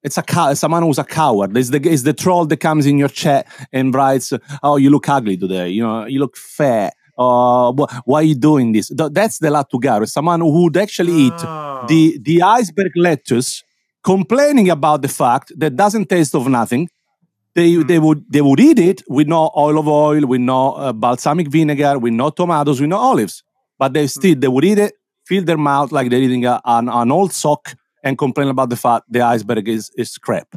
it's a cow- someone who's a coward. It's the it's the troll that comes in your chat and writes, "Oh, you look ugly today. You know, you look fat. Uh, why are you doing this?" That's the Lattugaro. Someone who would actually eat Ah. the the iceberg lettuce, complaining about the fact that doesn't taste of nothing. They they would they would eat it with no oil of oil, with no uh, balsamic vinegar, with no tomatoes, with no olives. But they still they would eat it, fill their mouth like they're eating a, an, an old sock, and complain about the fact the iceberg is is crap.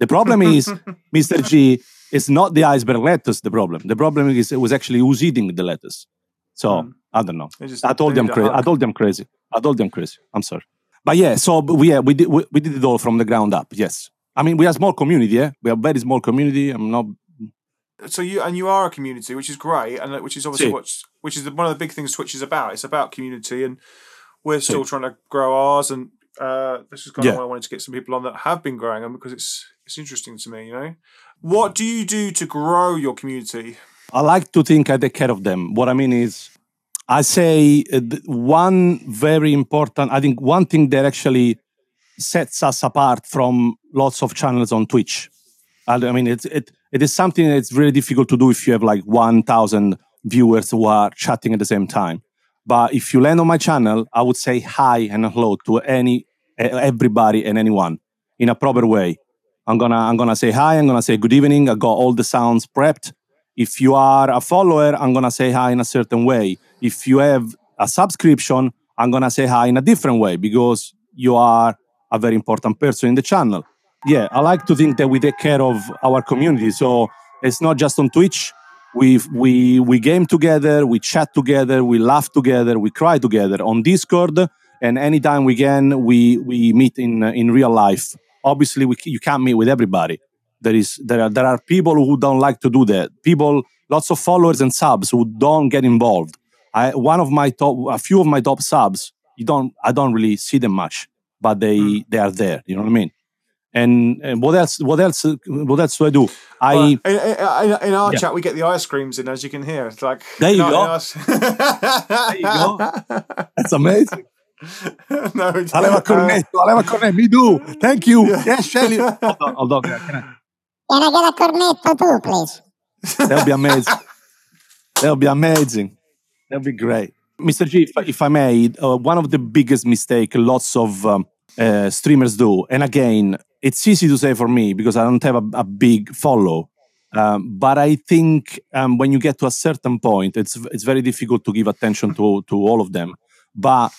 The problem is, Mr. G, it's not the iceberg lettuce. The problem. The problem is it was actually who's eating the lettuce. So I don't know. I told them crazy. I told them crazy. I told them crazy. I'm sorry. But yeah, so we yeah, we did we, we did it all from the ground up. Yes. I mean, we are a small community. Yeah, we are a very small community. I'm not. so you and you are a community, which is great, and which is obviously Si. what's which is one of the big things Twitch is about. It's about community, and we're Si. still trying to grow ours. And uh, this is kind Yeah. of why I wanted to get some people on that have been growing them because it's it's interesting to me. You know, what do you do to grow your community? I like to think I take care of them. What I mean is, I say uh, one very important, I think one thing that actually sets us apart from lots of channels on Twitch. I mean, it, it, it is something that's really difficult to do if you have like 1,000 viewers who are chatting at the same time. But if you land on my channel, I would say hi and hello to any, everybody and anyone in a proper way. I'm gonna, I'm gonna say hi. I'm gonna say good evening. I got all the sounds prepped. If you are a follower, I'm gonna say hi in a certain way. If you have a subscription, I'm gonna say hi in a different way because you are a very important person in the channel. Yeah, I like to think that we take care of our community. So it's not just on Twitch. We we we game together, we chat together, we laugh together, we cry together on Discord, and anytime we can, we we meet in uh, in real life. Obviously, we, you can't meet with everybody. There is there are there are people who don't like to do that. People, lots of followers and subs who don't get involved. I one of my top, a few of my top subs. You don't, I don't really see them much, but they they are there. You know what I mean? And, and what else? What else? What else do I do? I Well, in, in, in our Yeah. chat, we get the ice creams in, as you can hear. It's like There you go. our- There you go. That's amazing. no, it's- Aleva cornetto, Aleva cornetto. Me do. Thank you. Yes, Shelly. Hold on, hold on. Can I- Can I get a cornetto too, please? That'll be amazing. That'll be amazing. That'll be great. Mr. G, if, if I may, uh, one of the biggest mistake lots of um, uh, streamers do, and again, it's easy to say for me because I don't have a, a big follow. Um, but I think um, when you get to a certain point, it's it's very difficult to give attention to to all of them. But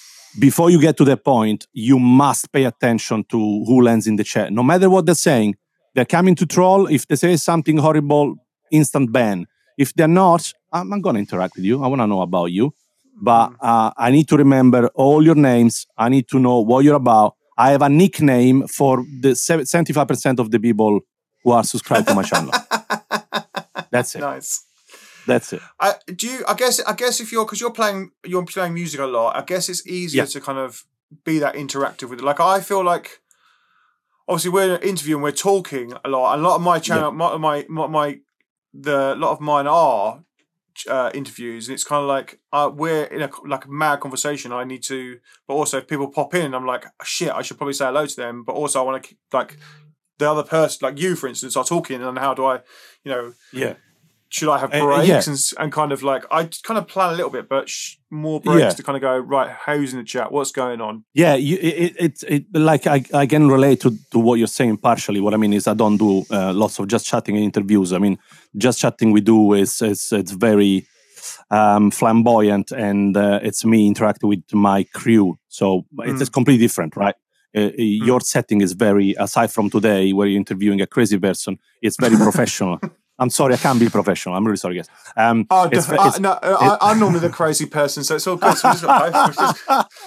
before you get to that point, you must pay attention to who lands in the chat, no matter what they're saying. They're coming to troll. If they say something horrible, instant ban. If they're not, I'm, I'm going to interact with you. I want to know about you. But uh, I need to remember all your names. I need to know what you're about. I have a nickname for the 75% of the people who are subscribed to my channel. That's it. nice. That's it. I, do you? I guess. I guess if you're because you're playing, you're playing music a lot. I guess it's easier Yeah. to kind of be that interactive with it. Like I feel like, obviously, we're interviewing, we're talking a lot. A lot of my channel, my, my my my the lot of mine are uh, interviews, and it's kind of like uh, we're in a like a mad conversation. I need to, but also if people pop in, I'm like, shit, I should probably say hello to them. But also, I want to like the other person, like you, for instance, are talking, and how do I, you know, Yeah. Should I have Uh, breaks yeah. and, and kind of like I kind of plan a little bit, but sh- more breaks Yeah. to kind of go right. Who's in the chat? What's going on? Yeah, you, it, it, it, like I, I can relate to, to what you're saying partially. What I mean is I don't do uh, lots of just chatting interviews. I mean, just chatting we do is, is it's very um, flamboyant and uh, it's me interacting with my crew. So it's, it's completely different, right? Uh, Your setting is very, aside from today where you're interviewing a crazy person, it's very professional. I'm sorry, I can't be professional. I'm really sorry, guys. Um, Oh, it's I, it's- no, I, I'm normally the crazy person, so it's all good. So just got both. Just-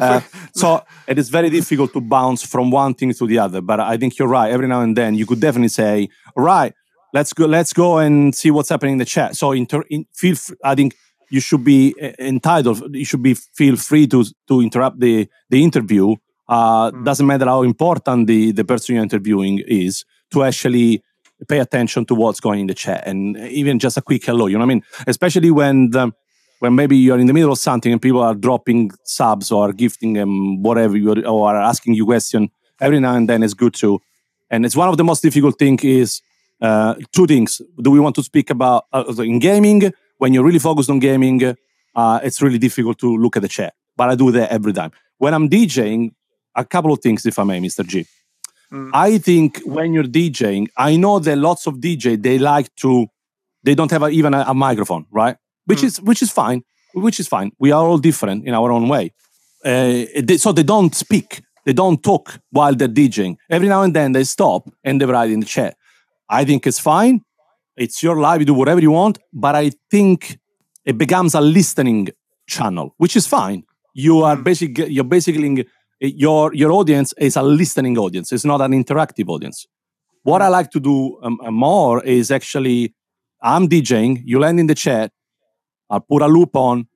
Uh, so it is very difficult to bounce from one thing to the other. But I think you're right. Every now and then, you could definitely say, "Right, let's go. Let's go and see what's happening in the chat." So, inter- in, feel. F- I think you should be uh, entitled. You should be feel free to to interrupt the the interview. Uh, Doesn't matter how important the the person you're interviewing is to actually pay attention to what's going in the chat and even just a quick hello. You know what I mean? Especially when the, when maybe you're in the middle of something and people are dropping subs or gifting them whatever or asking you question every now and then it's good to and it's one of the most difficult thing is uh, two things do we want to speak about uh, in gaming when you're really focused on gaming uh, it's really difficult to look at the chat but i do that every time when i'm djing a couple of things if i may mr g Mm. I think when you're DJing, I know that lots of DJ they like to, they don't have a, even a, a microphone, right? Which mm. is which is fine, which is fine. We are all different in our own way. Uh, they, so they don't speak, they don't talk while they're DJing. Every now and then they stop and they write in the chat. I think it's fine. It's your life. You do whatever you want. But I think it becomes a listening channel, which is fine. You are mm. basically you're basically your your audience is a listening audience. It's not an interactive audience. What I like to do um, uh, more is actually I'm DJing. You land in the chat. I'll put a loop on.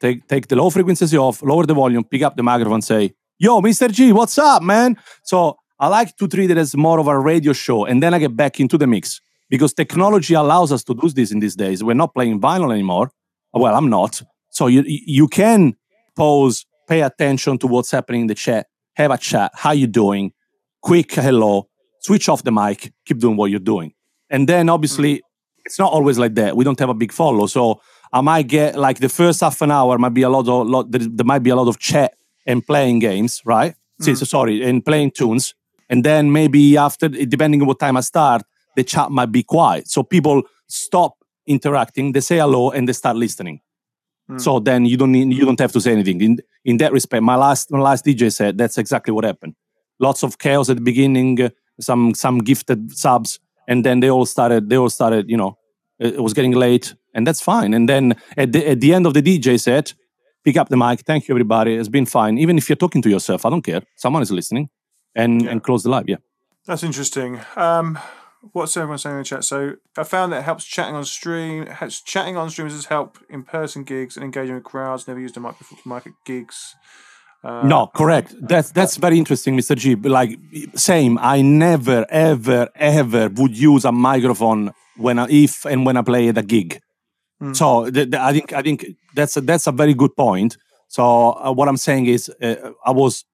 Take take the low frequencies off. Lower the volume. Pick up the microphone. Say, "Yo, Mr. G, what's up, man?" So I like to treat it as more of a radio show, and then I get back into the mix because technology allows us to do this in these days. We're not playing vinyl anymore. Well, I'm not. So you you can pause, pay attention to what's happening in the chat, have a chat. How you doing? Quick hello. Switch off the mic. Keep doing what you're doing. And then obviously it's not always like that. We don't have a big follow, so I might get like the first half an hour might be a lot of lot. There, there might be a lot of chat and playing games, right? Mm. See, So sorry, and playing tunes. And then maybe after, depending on what time I start, the chat might be quiet. So people stop interacting, they say hello, and they start listening. Mm. So then you don't need, you don't have to say anything. In that respect, my last my last DJ said that's exactly what happened. Lots of chaos at the beginning, uh, some some gifted subs, and then they all started they all started. You know, it, it was getting late, and that's fine. And then at the at the end of the DJ set, pick up the mic. Thank you, everybody. It's been fine. Even if you're talking to yourself, I don't care. Someone is listening, and and close the live. Yeah. That's interesting. Um, what's everyone saying in the chat? So I found that it helps chatting on stream. Helps chatting on streams has helped in person gigs and engaging with crowds. Never used a mic before mic at gigs. Uh, No, correct. That's that's very interesting, Mr. G. Like same. I never, ever, ever would use a microphone when I, if and when I play at a gig. So the, the- I think I think that's a, that's a very good point. So uh, what I'm saying is, uh, I was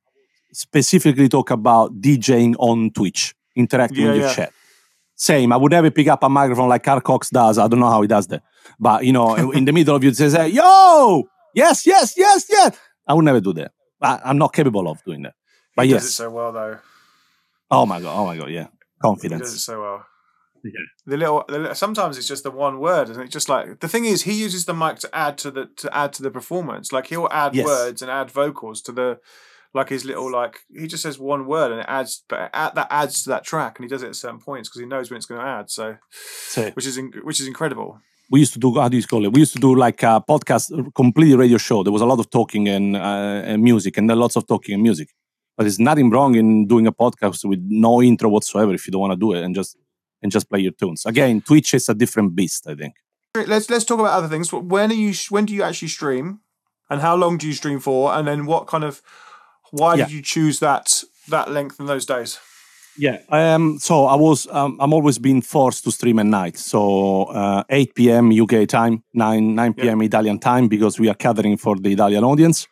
specifically talk about DJing on Twitch, interacting Yeah, with your yeah. chat. Same. I would never pick up a microphone like Carl Cox does. I don't know how he does that. But you know, in the middle of you, it says, hey, "Yo, yes, yes, yes, yes." I would never do that. I, I'm not capable of doing that. But he does it so well though. Oh my god. Oh my god. Yeah. He does it Confidence. so well. The little, the little, sometimes it's just the one word, and it's just like the thing is, he uses the mic to add to the to add to the performance. Like he'll add Yes. words and add vocals to the, like his little like he just says one word and it adds, but that adds to that track, and he does it at certain points because he knows when it's going to add. So, So which is in, which is incredible. we used to do. How do you call it? We used to do like a podcast, completely radio show. There was a lot of talking and, uh, and music, and then lots of talking and music. But there's nothing wrong in doing a podcast with no intro whatsoever if you don't want to do it and just and just play your tunes. Again, Twitch is a different beast. I think. Let's let's talk about other things. When are you? When do you actually stream? And how long do you stream for? And then what kind of? Why Yeah. did you choose that that length in those days? Yeah. Um, so I was, um, I'm always being forced to stream at night. So uh, 8 p.m. UK time, 9 9 p.m. Italian time, because we are catering for the Italian audience.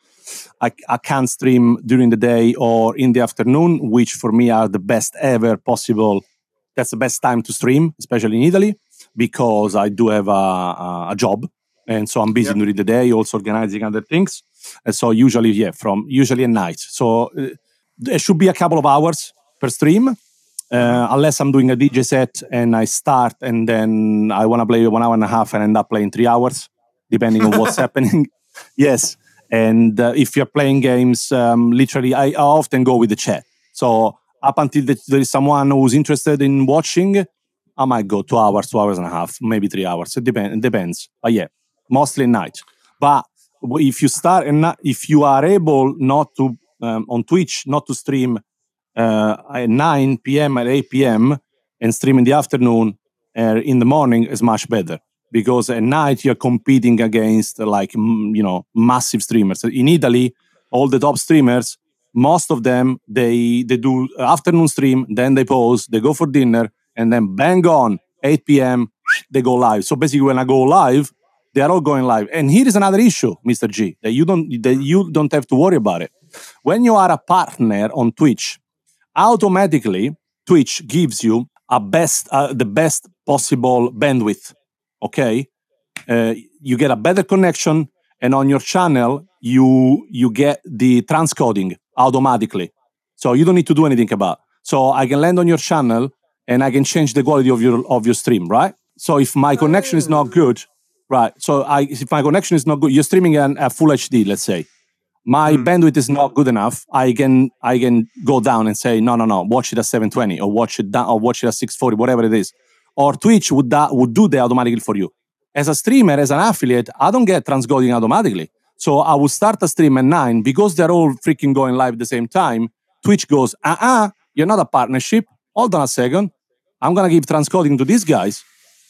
I, I can't stream during the day or in the afternoon, which for me are the best ever possible. That's the best time to stream, especially in Italy, because I do have a, a, a job, and so I'm busy Yeah. during the day, also organizing other things. And so usually, yeah, from usually at night. So uh, there should be a couple of hours per stream, uh, unless I'm doing a DJ set and I start and then I want to play one hour and a half and end up playing three hours, depending on what's happening. Yes. And uh, if you're playing games, um, literally, I, I often go with the chat. So up until the, there is someone who's interested in watching, I might go two hours, two hours and a half, maybe three hours. It, depend, it depends. But yeah, mostly night. But if you start and not, if you are able not to um, on Twitch not to stream uh, at 9 p.m. at 8 p.m. and stream in the afternoon uh, in the morning is much better because at night you're competing against like you know massive streamers in Italy. All the top streamers, most of them they they do afternoon stream, then they pause, they go for dinner, and then bang on 8 p.m. they go live. So basically, when I go live, they are all going live. And here is another issue, Mr. G, that you don't that you don't have to worry about it. When you are a partner on Twitch, automatically Twitch gives you a best uh, the best possible bandwidth. Okay, uh, you get a better connection, and on your channel you you get the transcoding automatically, so you don't need to do anything about. So I can land on your channel and I can change the quality of your of your stream, right? So if my connection is not good, right? So I if my connection is not good, you're streaming an, a full HD, let's say my bandwidth is not good enough, I can I can go down and say no no no watch it at 720 or watch it down or watch it at 640 whatever it is. Or Twitch would that would do that automatically for you. As a streamer, as an affiliate, I don't get transcoding automatically. So I would start a stream at nine because they're all freaking going live at the same time. Twitch goes, uh uh, you're not a partnership. Hold on a second. I'm gonna give transcoding to these guys.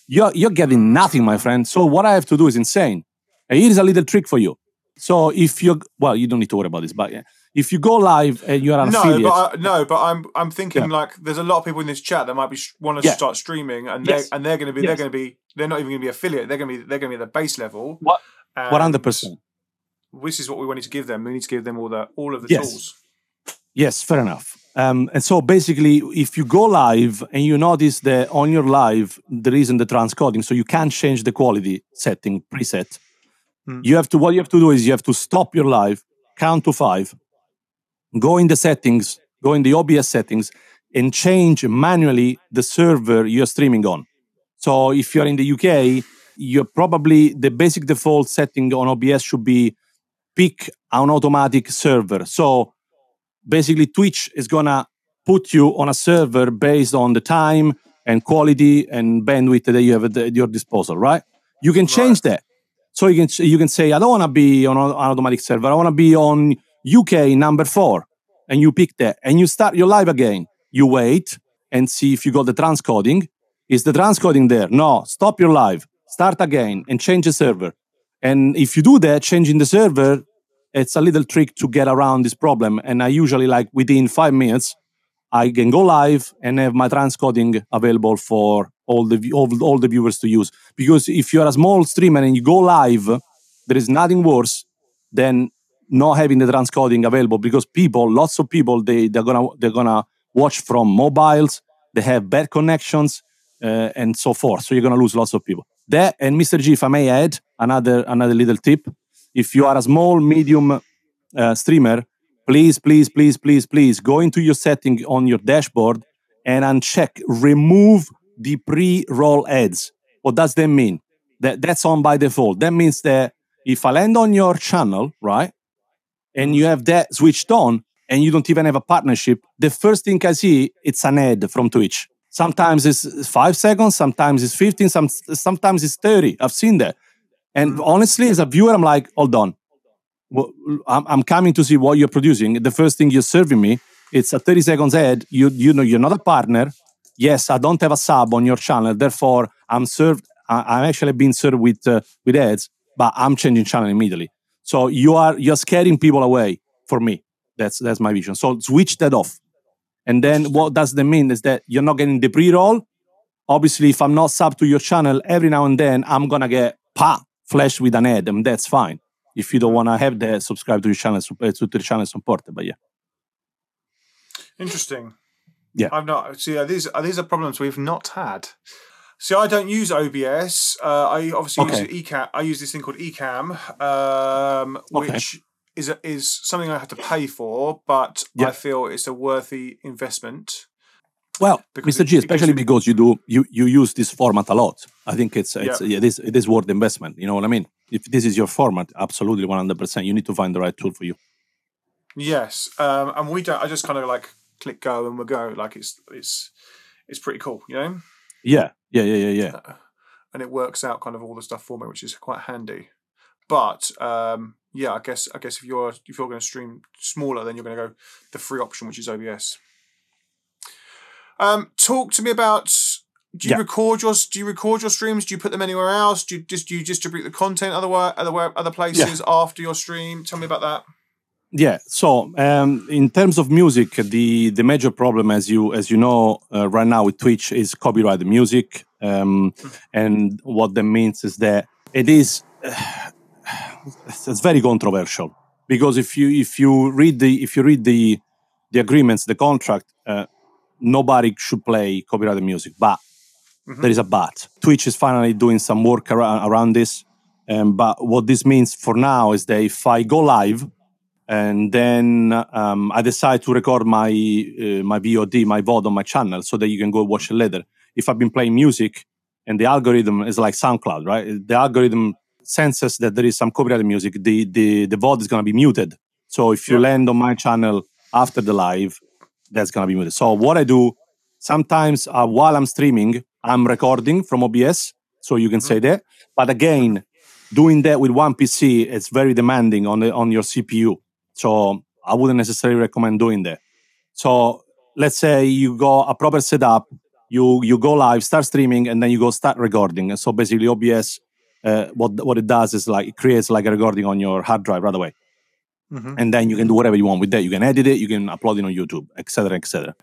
You're you're getting nothing, my friend. So what I have to do is insane. And here's a little trick for you. So if you're, well, you don't need to worry about this, but yeah, if you go live and you're an No, affiliate, but I, no, but I'm I'm thinking Yeah. like there's a lot of people in this chat that might be want to Yeah. start streaming, and Yes. they and they're going to be they're going to be they're not even going to be affiliate. They're going to be they're going to be at the base level. What- and- one hundred percent. this is what we wanted to give them. We need to give them all the all of the Yes. tools. Yes, fair enough. Um, and so basically, if you go live and you notice that on your live there isn't the transcoding, so you can't change the quality setting preset. You have to what you have to do is you have to stop your live, count to five, go in the settings, go in the OBS settings, and change manually the server you're streaming on. So if you're in the UK, you're probably the basic default setting on OBS should be pick an automatic server. So basically Twitch is gonna put you on a server based on the time and quality and bandwidth that you have at, your disposal, right? You can change that. So you can you can say I don't want to be on an automatic server. I want to be on UK number four, and you pick that, and you start your live again. You wait and see if you got the transcoding. Is the transcoding there? No. Stop your live. Start again and change the server. And if you do that, changing the server, it's a little trick to get around this problem. And I usually like within five minutes, I can go live and have my transcoding available for all the all, all the viewers to use. Because if you're a small streamer and you go live, there is nothing worse than not having the transcoding available because people, lots of people, they they're gonna they're gonna watch from mobiles. They have bad connections uh, and so forth. So you're gonna lose lots of people. That and Mr. G, if I may add another another little tip, if you are a small medium uh, streamer, please, please, please, please, please go into your setting on your dashboard and uncheck remove the pre-roll ads. What does that mean? That that's on by default. That means that if I land on your channel, right, and you have that switched on, and you don't even have a partnership, the first thing I see it's an ad from Twitch. Sometimes it's five seconds, sometimes it's 15, some, sometimes it's 30. I've seen that. And honestly, as a viewer, I'm like, hold on. Well, I'm, I'm coming to see what you're producing. The first thing you're serving me, it's a 30 seconds ad. You, you know, you're not a partner. Yes, I don't have a sub on your channel. Therefore, I'm served. I'm actually being served with uh, with ads, but I'm changing channel immediately. So you are you're scaring people away for me. That's that's my vision. So switch that off. And then what does that mean is that you're not getting the pre-roll. Obviously, if I'm not sub to your channel, every now and then I'm gonna get pa flashed with an ad, and that's fine. If you don't want to have that, subscribe to your channel, uh, to the channel support. But yeah, Interesting. Yeah. I've not. See, these are these are problems we've not had. See, I don't use OBS. Uh, I obviously Okay. use Ecamm. I use this thing called Ecamm, um, Okay. which is a, is something I have to pay for, but Yeah. I feel it's a worthy investment. Well, Because Mr. G, especially you- because you do you you use this format a lot. I think it's it's Yeah. it is it is worth investment. You know what I mean? If this is your format, absolutely one hundred percent. You need to find the right tool for you. Yes, um, and we don't. I just kind of like click go and we go. Like it's it's it's pretty cool, you know. Yeah, yeah, yeah, yeah, yeah. and it works out kind of all the stuff for me, which is quite handy. But um, yeah, I guess I guess if you're if you're going to stream smaller, then you're going to go the free option, which is OBS. Um, talk to me about. Do you Yeah. record your Do you record your streams? Do you put them anywhere else? Do you just do you distribute the content other other other places after your stream? Tell me about that. Yeah. So, um, in terms of music, the the major problem, as you as you know, uh, right now with Twitch is copyrighted music, um, and what that means is that it is it's, it's very controversial because if you if you read the if you read the the agreements, the contract, uh, nobody should play copyrighted music, but there is a but. Twitch is finally doing some work around, around this. Um, but what this means for now is that if I go live and then um, I decide to record my uh, my VOD, my VOD on my channel, so that you can go watch it later. If I've been playing music and the algorithm is like SoundCloud, right? The algorithm senses that there is some copyrighted music. The the the VOD is going to be muted. So if you Yeah. land on my channel after the live, that's going to be muted. So what I do sometimes uh, while I'm streaming, I'm recording from OBS, so you can say that. But again, doing that with one PC, it's very demanding on the on your CPU. So I wouldn't necessarily recommend doing that. So let's say you go a proper setup, you you go live, start streaming, and then you go start recording. And so basically, OBS, uh, what what it does is like it creates like a recording on your hard drive right away, and then you can do whatever you want with that. You can edit it, you can upload it on YouTube, etc., etc.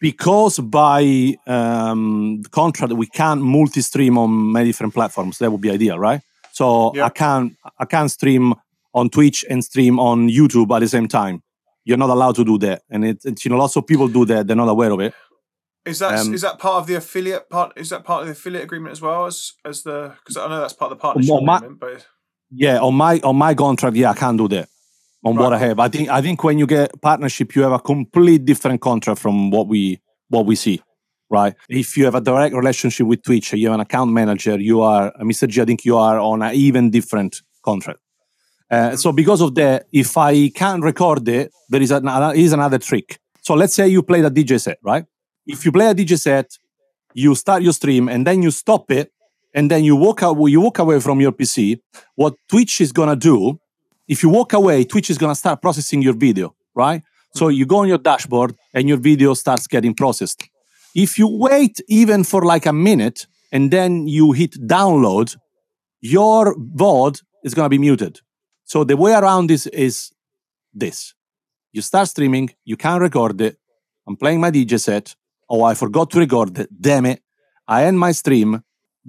Because by um, the contract we can't multi-stream on many different platforms, that would be ideal, right? So Yeah. I can't I can't stream on Twitch and stream on YouTube at the same time. You're not allowed to do that, and it, it's you know lots of people do that. They're not aware of it. Is that is Um, that part of the affiliate part? Is that part of the affiliate agreement as well as as the? Because I know that's part of the partnership my- agreement, but Yeah, on my on my contract, yeah, I can't do that. On what I have, I think I think when you get partnership, you have a complete different contract from what we what we see, right? If you have a direct relationship with Twitch, you have an account manager, you are uh, Mr. G. I think you are on an even different contract. Uh, so because of that, if I can't record it, there is another is another trick. So let's say you play a DJ set, right? If you play a DJ set, you start your stream and then you stop it, and then you walk out, you walk away from your PC. What Twitch is gonna do, if you walk away, Twitch is gonna start processing your video, right? So mm-hmm. you go on your dashboard and your video starts getting processed. If you wait even for like a minute and then you hit download, your VOD is gonna be muted. So the way around this is this. You start streaming, you can't record it. I'm playing my DJ set. Oh, I forgot to record it. Damn it. I end my stream.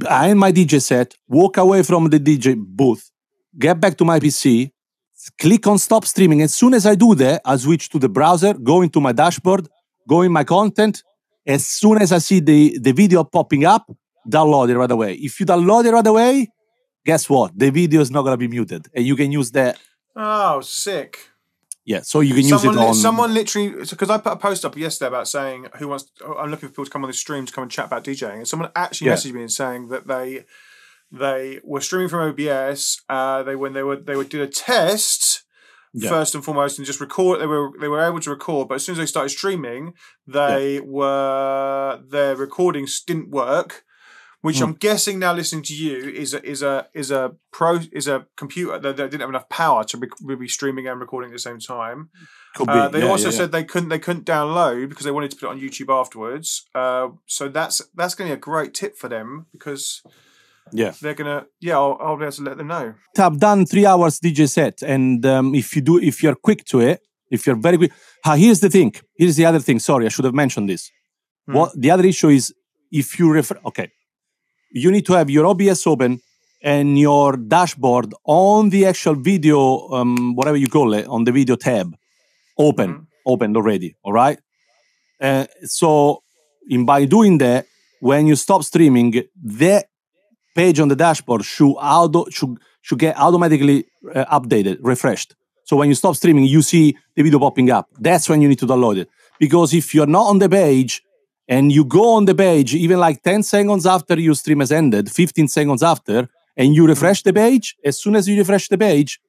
I end my DJ set, walk away from the DJ booth, get back to my PC, click on stop streaming. As soon as I do that, I switch to the browser, go into my dashboard, go in my content. As soon as I see the, the video popping up, download it right away. If you download it right away, guess what? The video is not going to be muted. And you can use that. oh, sick. Yeah, so you can use someone, it li- on. someone literally because I put a post up yesterday about saying who wants. Oh, I'm looking for people to come on this stream to come and chat about DJing, and someone actually Yeah. messaged me and saying that they they were streaming from OBS. Uh, they when they were they would do a test Yeah. first and foremost and just record. They were they were able to record, but as soon as they started streaming, they were their recordings didn't work. Which Hmm. I'm guessing now, listening to you, is a is a is a pro is a computer that, that didn't have enough power to be, be streaming and recording at the same time. Could be. Uh, they Yeah, also yeah, yeah. said they couldn't they couldn't download because they wanted to put it on YouTube afterwards. Uh, so that's that's going to be a great tip for them because Yeah. they're gonna yeah I'll, I'll be able to let them know. I've done three hours DJ set, and um, if you do, if you're quick to it, if you're very quick, ah, here's the thing. Here's the other thing. Sorry, I should have mentioned this. Hmm. What the other issue is, if you refer, okay, you need to have your OBS open and your dashboard on the actual video, um, whatever you call it, on the video tab, open, Mhm. opened already. All right. Uh, so, in by doing that, when you stop streaming, that page on the dashboard should auto should should get automatically uh, updated, refreshed. So when you stop streaming, you see the video popping up. That's when you need to download it. Because if you're not on the page and you go on the page, even like 10 seconds after your stream has ended, 15 seconds after, and you refresh the page, as soon as you refresh the page,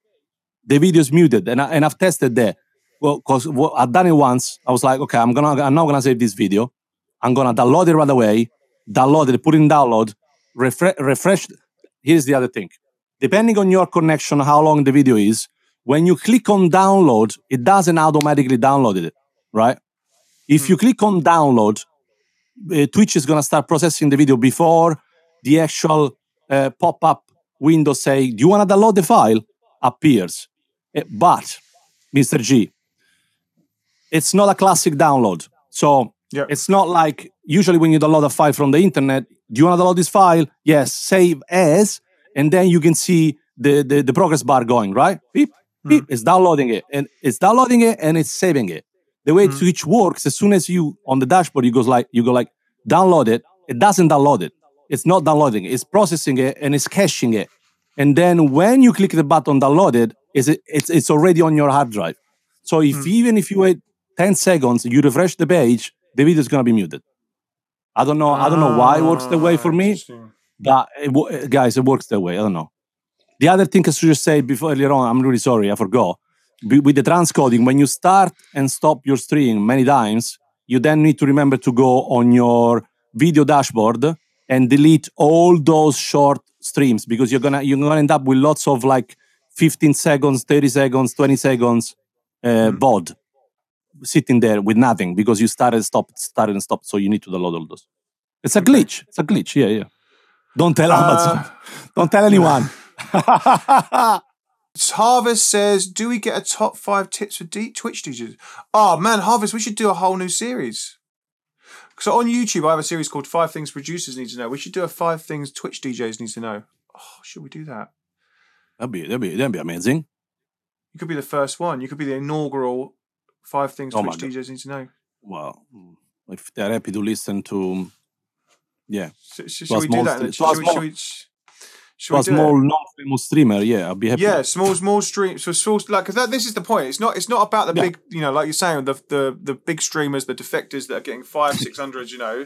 the video is muted. And, I, and I've tested that. Well, because I've done it once. I was like, okay, I'm gonna I'm not gonna save this video. I'm gonna download it right away, download it, put it in download, refresh refresh. Here's the other thing. Depending on your connection, how long the video is, when you click on download, it doesn't automatically download it, right? If you click on download, uh, Twitch is gonna start processing the video before the actual uh, pop-up window say, "Do you want to download the file?" appears. Uh, but, Mr. G, it's not a classic download. So Yeah. it's not like usually when you download a file from the internet, do you want to download this file? Yes, save as, and then you can see the, the, the progress bar going, right? Beep, beep, hmm. it's downloading it. And it's downloading it and it's saving it. The way hmm. Twitch works, as soon as you on the dashboard, you goes like you go like download it, it doesn't download it. It's not downloading it, it's processing it and it's caching it. And then when you click the button download it, is it it's it's already on your hard drive. So if hmm. even if you wait 10 seconds, you refresh the page, the video is gonna be muted. I don't know. I don't know why it works that way for Ah, me, but it, guys, it works that way. I don't know. The other thing I should just say before earlier on, I'm really sorry, I forgot. Be- With the transcoding, when you start and stop your stream many times, you then need to remember to go on your video dashboard and delete all those short streams because you're gonna you're gonna end up with lots of like 15 seconds, 30 seconds, 20 seconds uh, VOD sitting there with nothing because you started, stopped, started and stopped. So you need to download all those. It's a glitch. It's a glitch. Yeah, yeah. Don't tell uh, Amazon. Don't tell anyone. Harvest says, "Do we get a top five tips for deep Twitch DJs?" Oh ah, man, Harvest, we should do a whole new series. So on YouTube, I have a series called Five Things Producers Need to Know. We should do a Five Things Twitch DJs Need to Know. Oh, should we do that? that'd be that'd be that'd be amazing. You could be the first one. You could be the inaugural five things Oh Twitch DJs need to know. Well, hmm. if they're happy to listen to, yeah, To shall we do that? st-? Shall a we- small- shall we- shall a we do it? small non-famous streamer, yeah, I'll be happy. Yeah, small, small streams. So small, like, because this is the point. It's not, it's not about the Yeah. big, you know, like you're saying, the the the big streamers, the defectors that are getting five, six hundred, you know,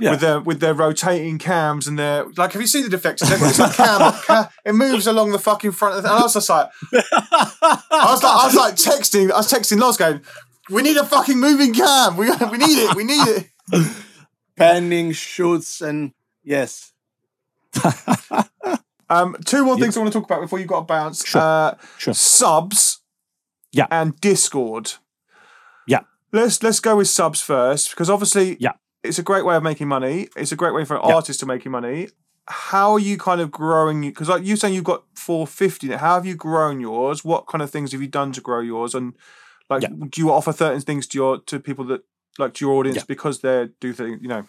Yeah. with their with their rotating cams and their like. Have you seen the defectors? They've like cam, ca- it moves along the fucking front of the. And I was just like, I was like, I was like texting, I was texting Loz going, "We need a fucking moving cam. We we need it. We need it." Panning, shoots, and yes. Um, two more things I want to talk about before you got to bounce. Sure. Uh, Sure. Subs. Yeah. And Discord. Yeah. Let's let's go with subs first because obviously Yeah. It's a great way of making money. It's a great way for Yeah. artist to making money. How are you kind of growing? Because like you saying you've got 450 now. How have you grown yours? What kind of things have you done to grow yours? And like, Yeah. do you offer certain things to your to people that like to your audience Yeah. because they do things? You know.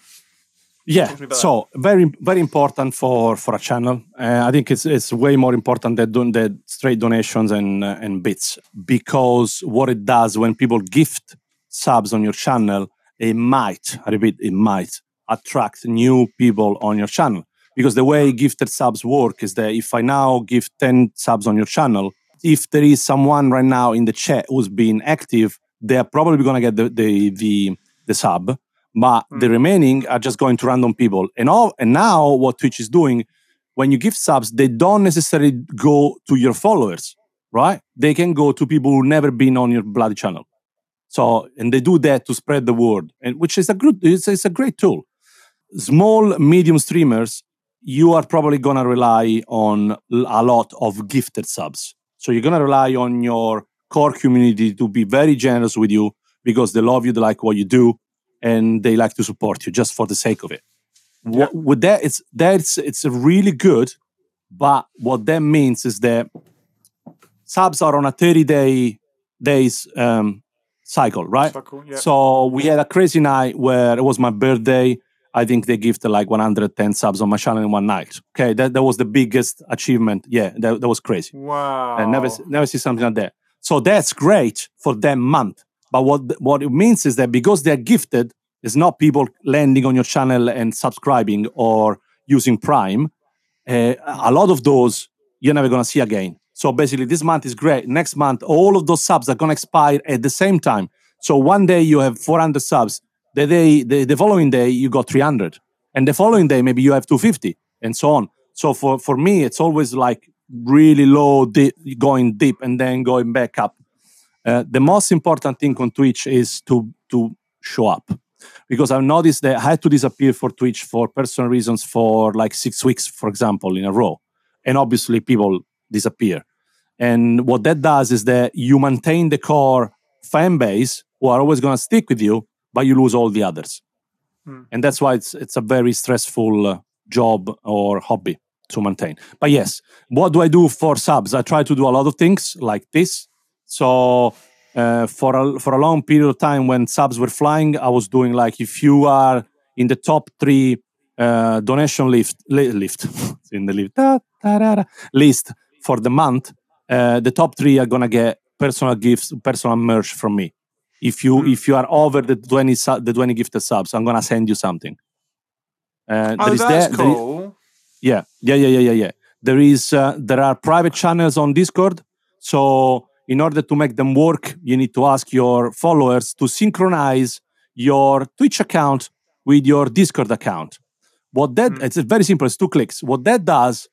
Yeah, Talk to me about so very very important for for a channel. Uh, I think it's it's way more important than doing the straight donations and uh, and bits because what it does when people gift subs on your channel, it might I repeat it might attract new people on your channel because the way gifted subs work is that if I now give ten subs on your channel, if there is someone right now in the chat who's being active, they're probably gonna get the the the, the sub but the mm. remaining are just going to random people. And all and now what Twitch is doing, when you give subs, they don't necessarily go to your followers, right? They can go to people who never been on your bloody channel. So and they do that to spread the word, and which is a good, it's, it's a great tool. Small, medium streamers, you are probably gonna rely on a lot of gifted subs. So you're gonna rely on your core community to be very generous with you because they love you, they like what you do, and they like to support you just for the sake of it. What, with that, it's that's it's really good, but what that means is that subs are on a 30 day days um, cycle, right? Cycle, yeah. So we had a crazy night where it was my birthday. I think they gifted like 110 subs on my channel in one night. Okay, that, that was the biggest achievement. Yeah, that, that was crazy. Wow. I never never see something like that. So that's great for that month. But what what it means is that because they're gifted, it's not people landing on your channel and subscribing or using Prime. Uh, a lot of those you're never gonna see again. So basically, this month is great. Next month, all of those subs are gonna expire at the same time. So one day you have 400 subs. The day the, the following day you got 300, and the following day maybe you have 250, and so on. So for for me, it's always like really low, di- going deep, and then going back up. Uh, the most important thing on Twitch is to to show up, because I've noticed that I had to disappear for Twitch for personal reasons for like six weeks, for example, in a row, and obviously people disappear. And what that does is that you maintain the core fan base who are always going to stick with you, but you lose all the others. Hmm. And that's why it's it's a very stressful uh, job or hobby to maintain. But yes, what do I do for subs? I try to do a lot of things like this. So uh, for a, for a long period of time, when subs were flying, I was doing like if you are in the top three uh, donation lift li- lift in the lift da, da, da, da, list for the month, uh, the top three are gonna get personal gifts, personal merch from me. If you if you are over the twenty su- the twenty gifted subs, I'm gonna send you something. Uh, Oh, there is that's that- there is- yeah, yeah, yeah, yeah, yeah, yeah. There is uh, there are private channels on Discord. So in order to make them work, you need to ask your followers to synchronize your Twitch account with your Discord account. What that Mm. it's very simple. It's two clicks. What that does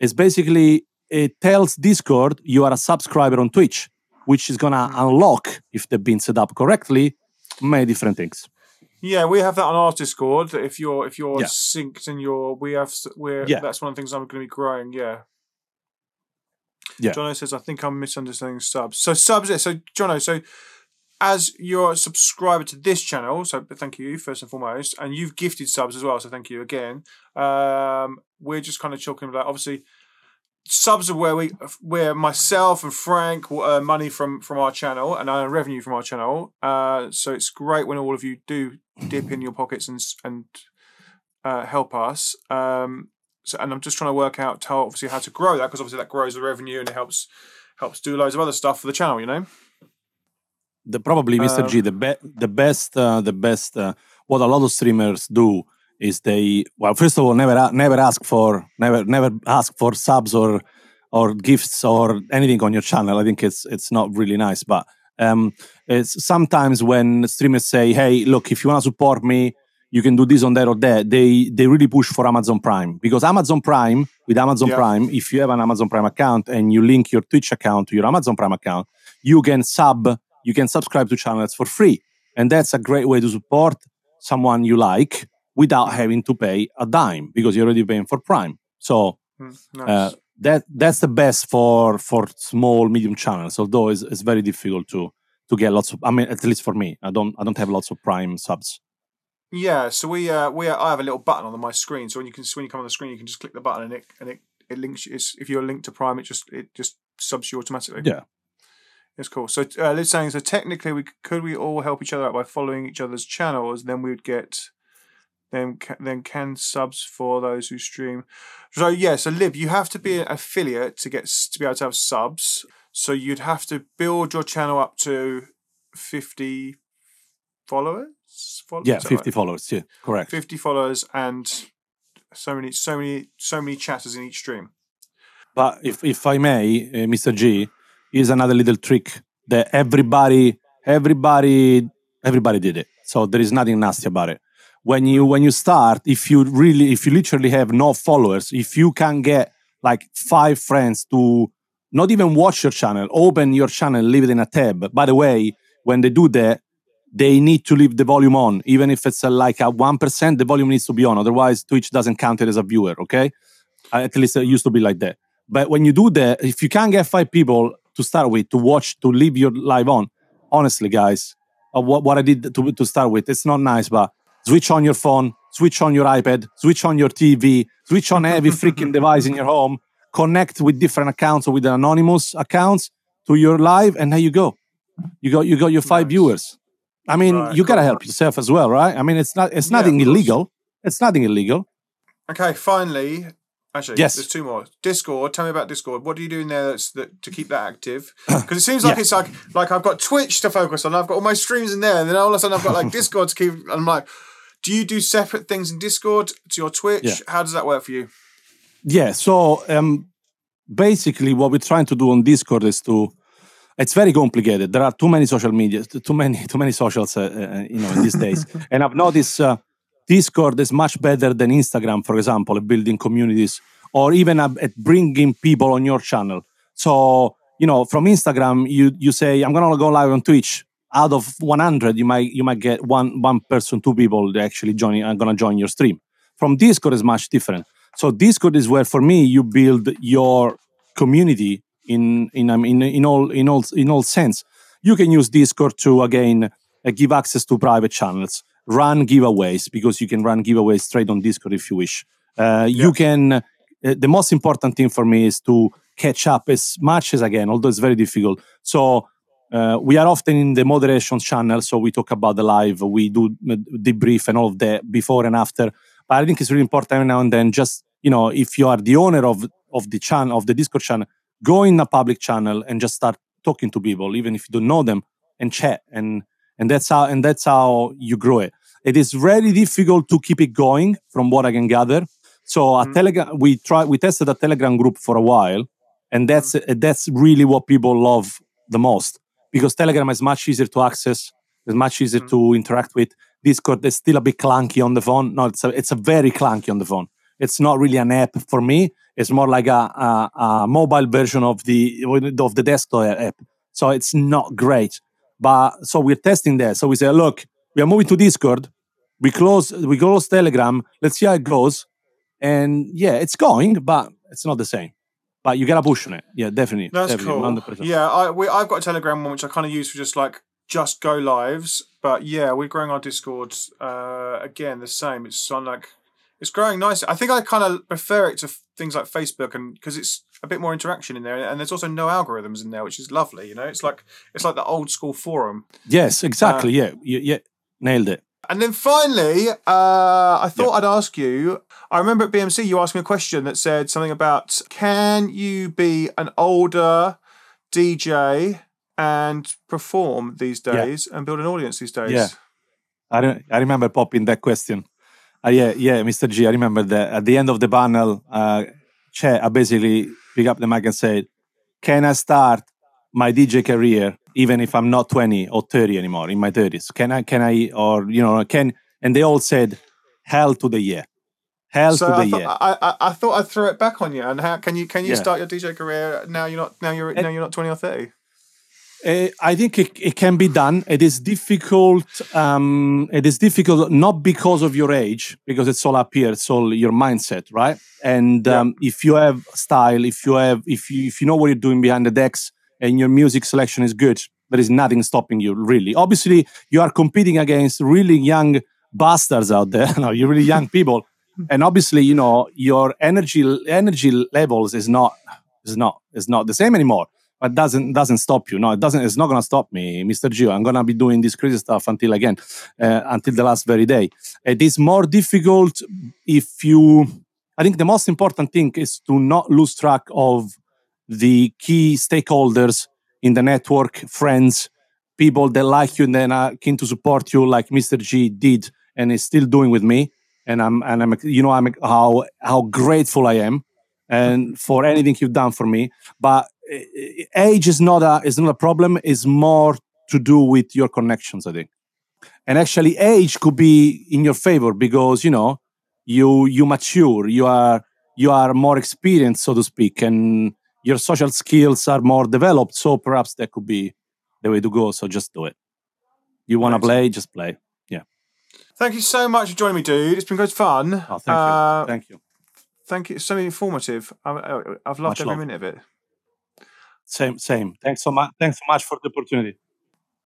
is basically it tells Discord you are a subscriber on Twitch, which is gonna Mm. unlock if they've been set up correctly many different things. Yeah, we have that on our Discord. If you're if you're Yeah. synced and you're we have we're Yeah. that's one of the things I'm going to be growing. Yeah. Yeah. Jono says I think I'm misunderstanding subs. So subs. yeah, So Jono, so as you're a subscriber to this channel, so thank you first and foremost, and you've gifted subs as well. So thank you again. Um, we're just kind of talking about obviously subs are where we where myself and Frank will earn money from from our channel and earn revenue from our channel. Uh, so it's great when all of you do dip in your pockets and and uh, help us. Um, So, and I'm just trying to work out how obviously how to grow that because obviously that grows the revenue and it helps helps do loads of other stuff for the channel. You know. the probably Mr. G Um, the be- the best uh, the best uh, what a lot of streamers do is they well first of all never never ask for never never ask for subs or or gifts or anything on your channel. I think it's it's not really nice, but um, it's sometimes when streamers say, "Hey, look, if you want to support me, you can do this on that or that." They they really push for Amazon Prime because Amazon Prime with Amazon Yeah. Prime, if you have an Amazon Prime account and you link your Twitch account to your Amazon Prime account, you can sub you can subscribe to channels for free, and that's a great way to support someone you like without having to pay a dime because you're already paying for Prime. So Mm, nice. uh, that that's the best for for small medium channels although it's, it's very difficult to to get lots of i mean at least for me i don't i don't have lots of prime subs Yeah, so we uh, we I have a little button on my screen. So when you can when you come on the screen, you can just click the button and it and it, it links. you- It's, if you're linked to Prime, it just it just subs you automatically. Yeah. it's cool. So uh, Liv's saying so technically we could we all help each other out by following each other's channels. Then we'd get then then can subs for those who stream. So yeah, so Liv, you have to be an affiliate to get to be able to have subs. So you'd have to build your channel up to fifty followers. Fol- yeah 50 right? followers yeah correct 50 followers and so many so many so many chatters in each stream but if if i may uh, mr g is another little trick that everybody everybody everybody did it so there is nothing nasty about it when you when you start if you really if you literally have no followers if you can get like five friends to not even watch your channel open your channel leave it in a tab. By the way when they do that they need to leave the volume on even if it's a, like a 1% the volume needs to be on. Otherwise twitch doesn't count it as a viewer okay? Uh, at least it used to be like that. But when you do that if you can't get five people to start with to watch to leave your live on honestly guys uh, what, what i did to, to start with it's not nice but switch on your phone switch on your ipad switch on your tv switch on every freaking device in your home connect with different accounts or with anonymous accounts to your live and there you go. You got you got your five Nice. viewers. I mean Right, you gotta help yourself as well right? I mean it's not it's nothing course. illegal. It's nothing illegal. Okay finally actually Yes. there's two more. Discord tell me about discord. What are you doing there that's that to keep that active? Because it seems like Yeah. it's like like i've got twitch to focus on i've got all my streams in there and then all of a sudden i've got like discord to keep i'm like do you do separate things in discord to your twitch Yeah. how does that work for you Yeah. So um, basically, what we're trying to do on Discord is to. It's very complicated. There are too many social media, too many, too many socials, uh, uh, you know, in these days. And I've noticed uh, Discord is much better than Instagram, for example, at building communities or even at at bringing people on your channel. So you know, from Instagram, you you say I'm gonna go live on Twitch. Out of 100, you might you might get one one person, two people that actually joining are gonna join your stream. From Discord is much different. So Discord is where, for me, you build your community in in in in all in all in all sense. You can use Discord to again uh, give access to private channels, run giveaways because you can run giveaways straight on Discord if you wish. Uh, You can. Uh, the most important thing for me is to catch up as much as again, although it's very difficult. So. Uh, we are often in the moderation channel, so we talk about the live, we do debrief and all of that before and after. But I think it's really important every now and then, just you know, if you are the owner of of the channel of the Discord channel, go in a public channel and just start talking to people, even if you don't know them, and chat, and and that's how and that's how you grow it. It is very difficult to keep it going, from what I can gather. So a Mhm. Telegram, we try, we tested a Telegram group for a while, and that's that's really what people love the most because Telegram is much easier to access, it's much easier mm-hmm. to interact with. Discord is still a bit clunky on the phone. No, it's a, it's a very clunky on the phone. It's not really an app for me. It's more like a, a, a mobile version of the of the desktop app. So it's not great. But so we're testing that. So we say, look, we are moving to Discord. We close we close Telegram. Let's see how it goes. And yeah, it's going, but it's not the same. But you gotta push on it. Yeah, definitely. That's definitely, cool. 100%. Yeah, I we, I've got a Telegram one which I kind of use for just like just go lives. But yeah, we're growing our Discord uh, again the same. It's on like it's growing nice. I think I kind of prefer it to f- things like Facebook and because it's a bit more interaction in there, and there's also no algorithms in there, which is lovely. You know, it's like it's like the old school forum. Yes, exactly. yeah, you, yeah, nailed it. And then finally, uh, I thought I'd ask you. I remember at BMC you asked me a question that said something about can you be an older DJ and perform these Yeah. days and build an audience these days? Yeah. I don't, I remember popping that question. Uh, yeah, yeah, Mr. G. I remember that at the end of the panel, uh, Che, I basically pick up the mic and said, "Can I start my DJ career even if I'm not 20 or 30 anymore in my 30s? Can I? Can I? Or you know, can?" And they all said, "Hell to the year. hell So to the I, thought, yeah." I, I, I thought I'd throw it back on you. And how can you can you Yeah. start your DJ career now? You're not now you're And- now you're not twenty or thirty. Uh, I think it, it can be done. It is difficult. Um, it is difficult not because of your age, because it's all up here. It's all your mindset, right? And Yeah. um, if you have style, if you have, if you if you know what you're doing behind the decks, and your music selection is good, there is nothing stopping you. Really, obviously, you are competing against really young bastards out there. no, you're really young people, and obviously, you know your energy energy levels is not is not is not the same anymore but doesn't doesn't stop you. No, it doesn't. It's not gonna stop me, Mr. Gio. I'm gonna be doing this crazy stuff until again, uh, until the last very day. It is more difficult if you. I think the most important thing is to not lose track of the key stakeholders in the network, friends, people that like you and then are keen to support you, like Mr. G did and is still doing with me. And I'm and I'm you know I'm how how grateful I am and for anything you've done for me. But uh, age is not a is not a problem. It's more to do with your connections, I think. And actually, age could be in your favor because you know you you mature, you are you are more experienced, so to speak, and your social skills are more developed. So perhaps that could be the way to go. So just do it. You want to play, just play. Yeah. Thank you so much for joining me, dude. It's been good fun. Oh, thank Uh, you. Thank you. Thank you. So informative. I, I, I've loved Much every love. minute of it. Same, same. Thanks so much. Thanks so much for the opportunity.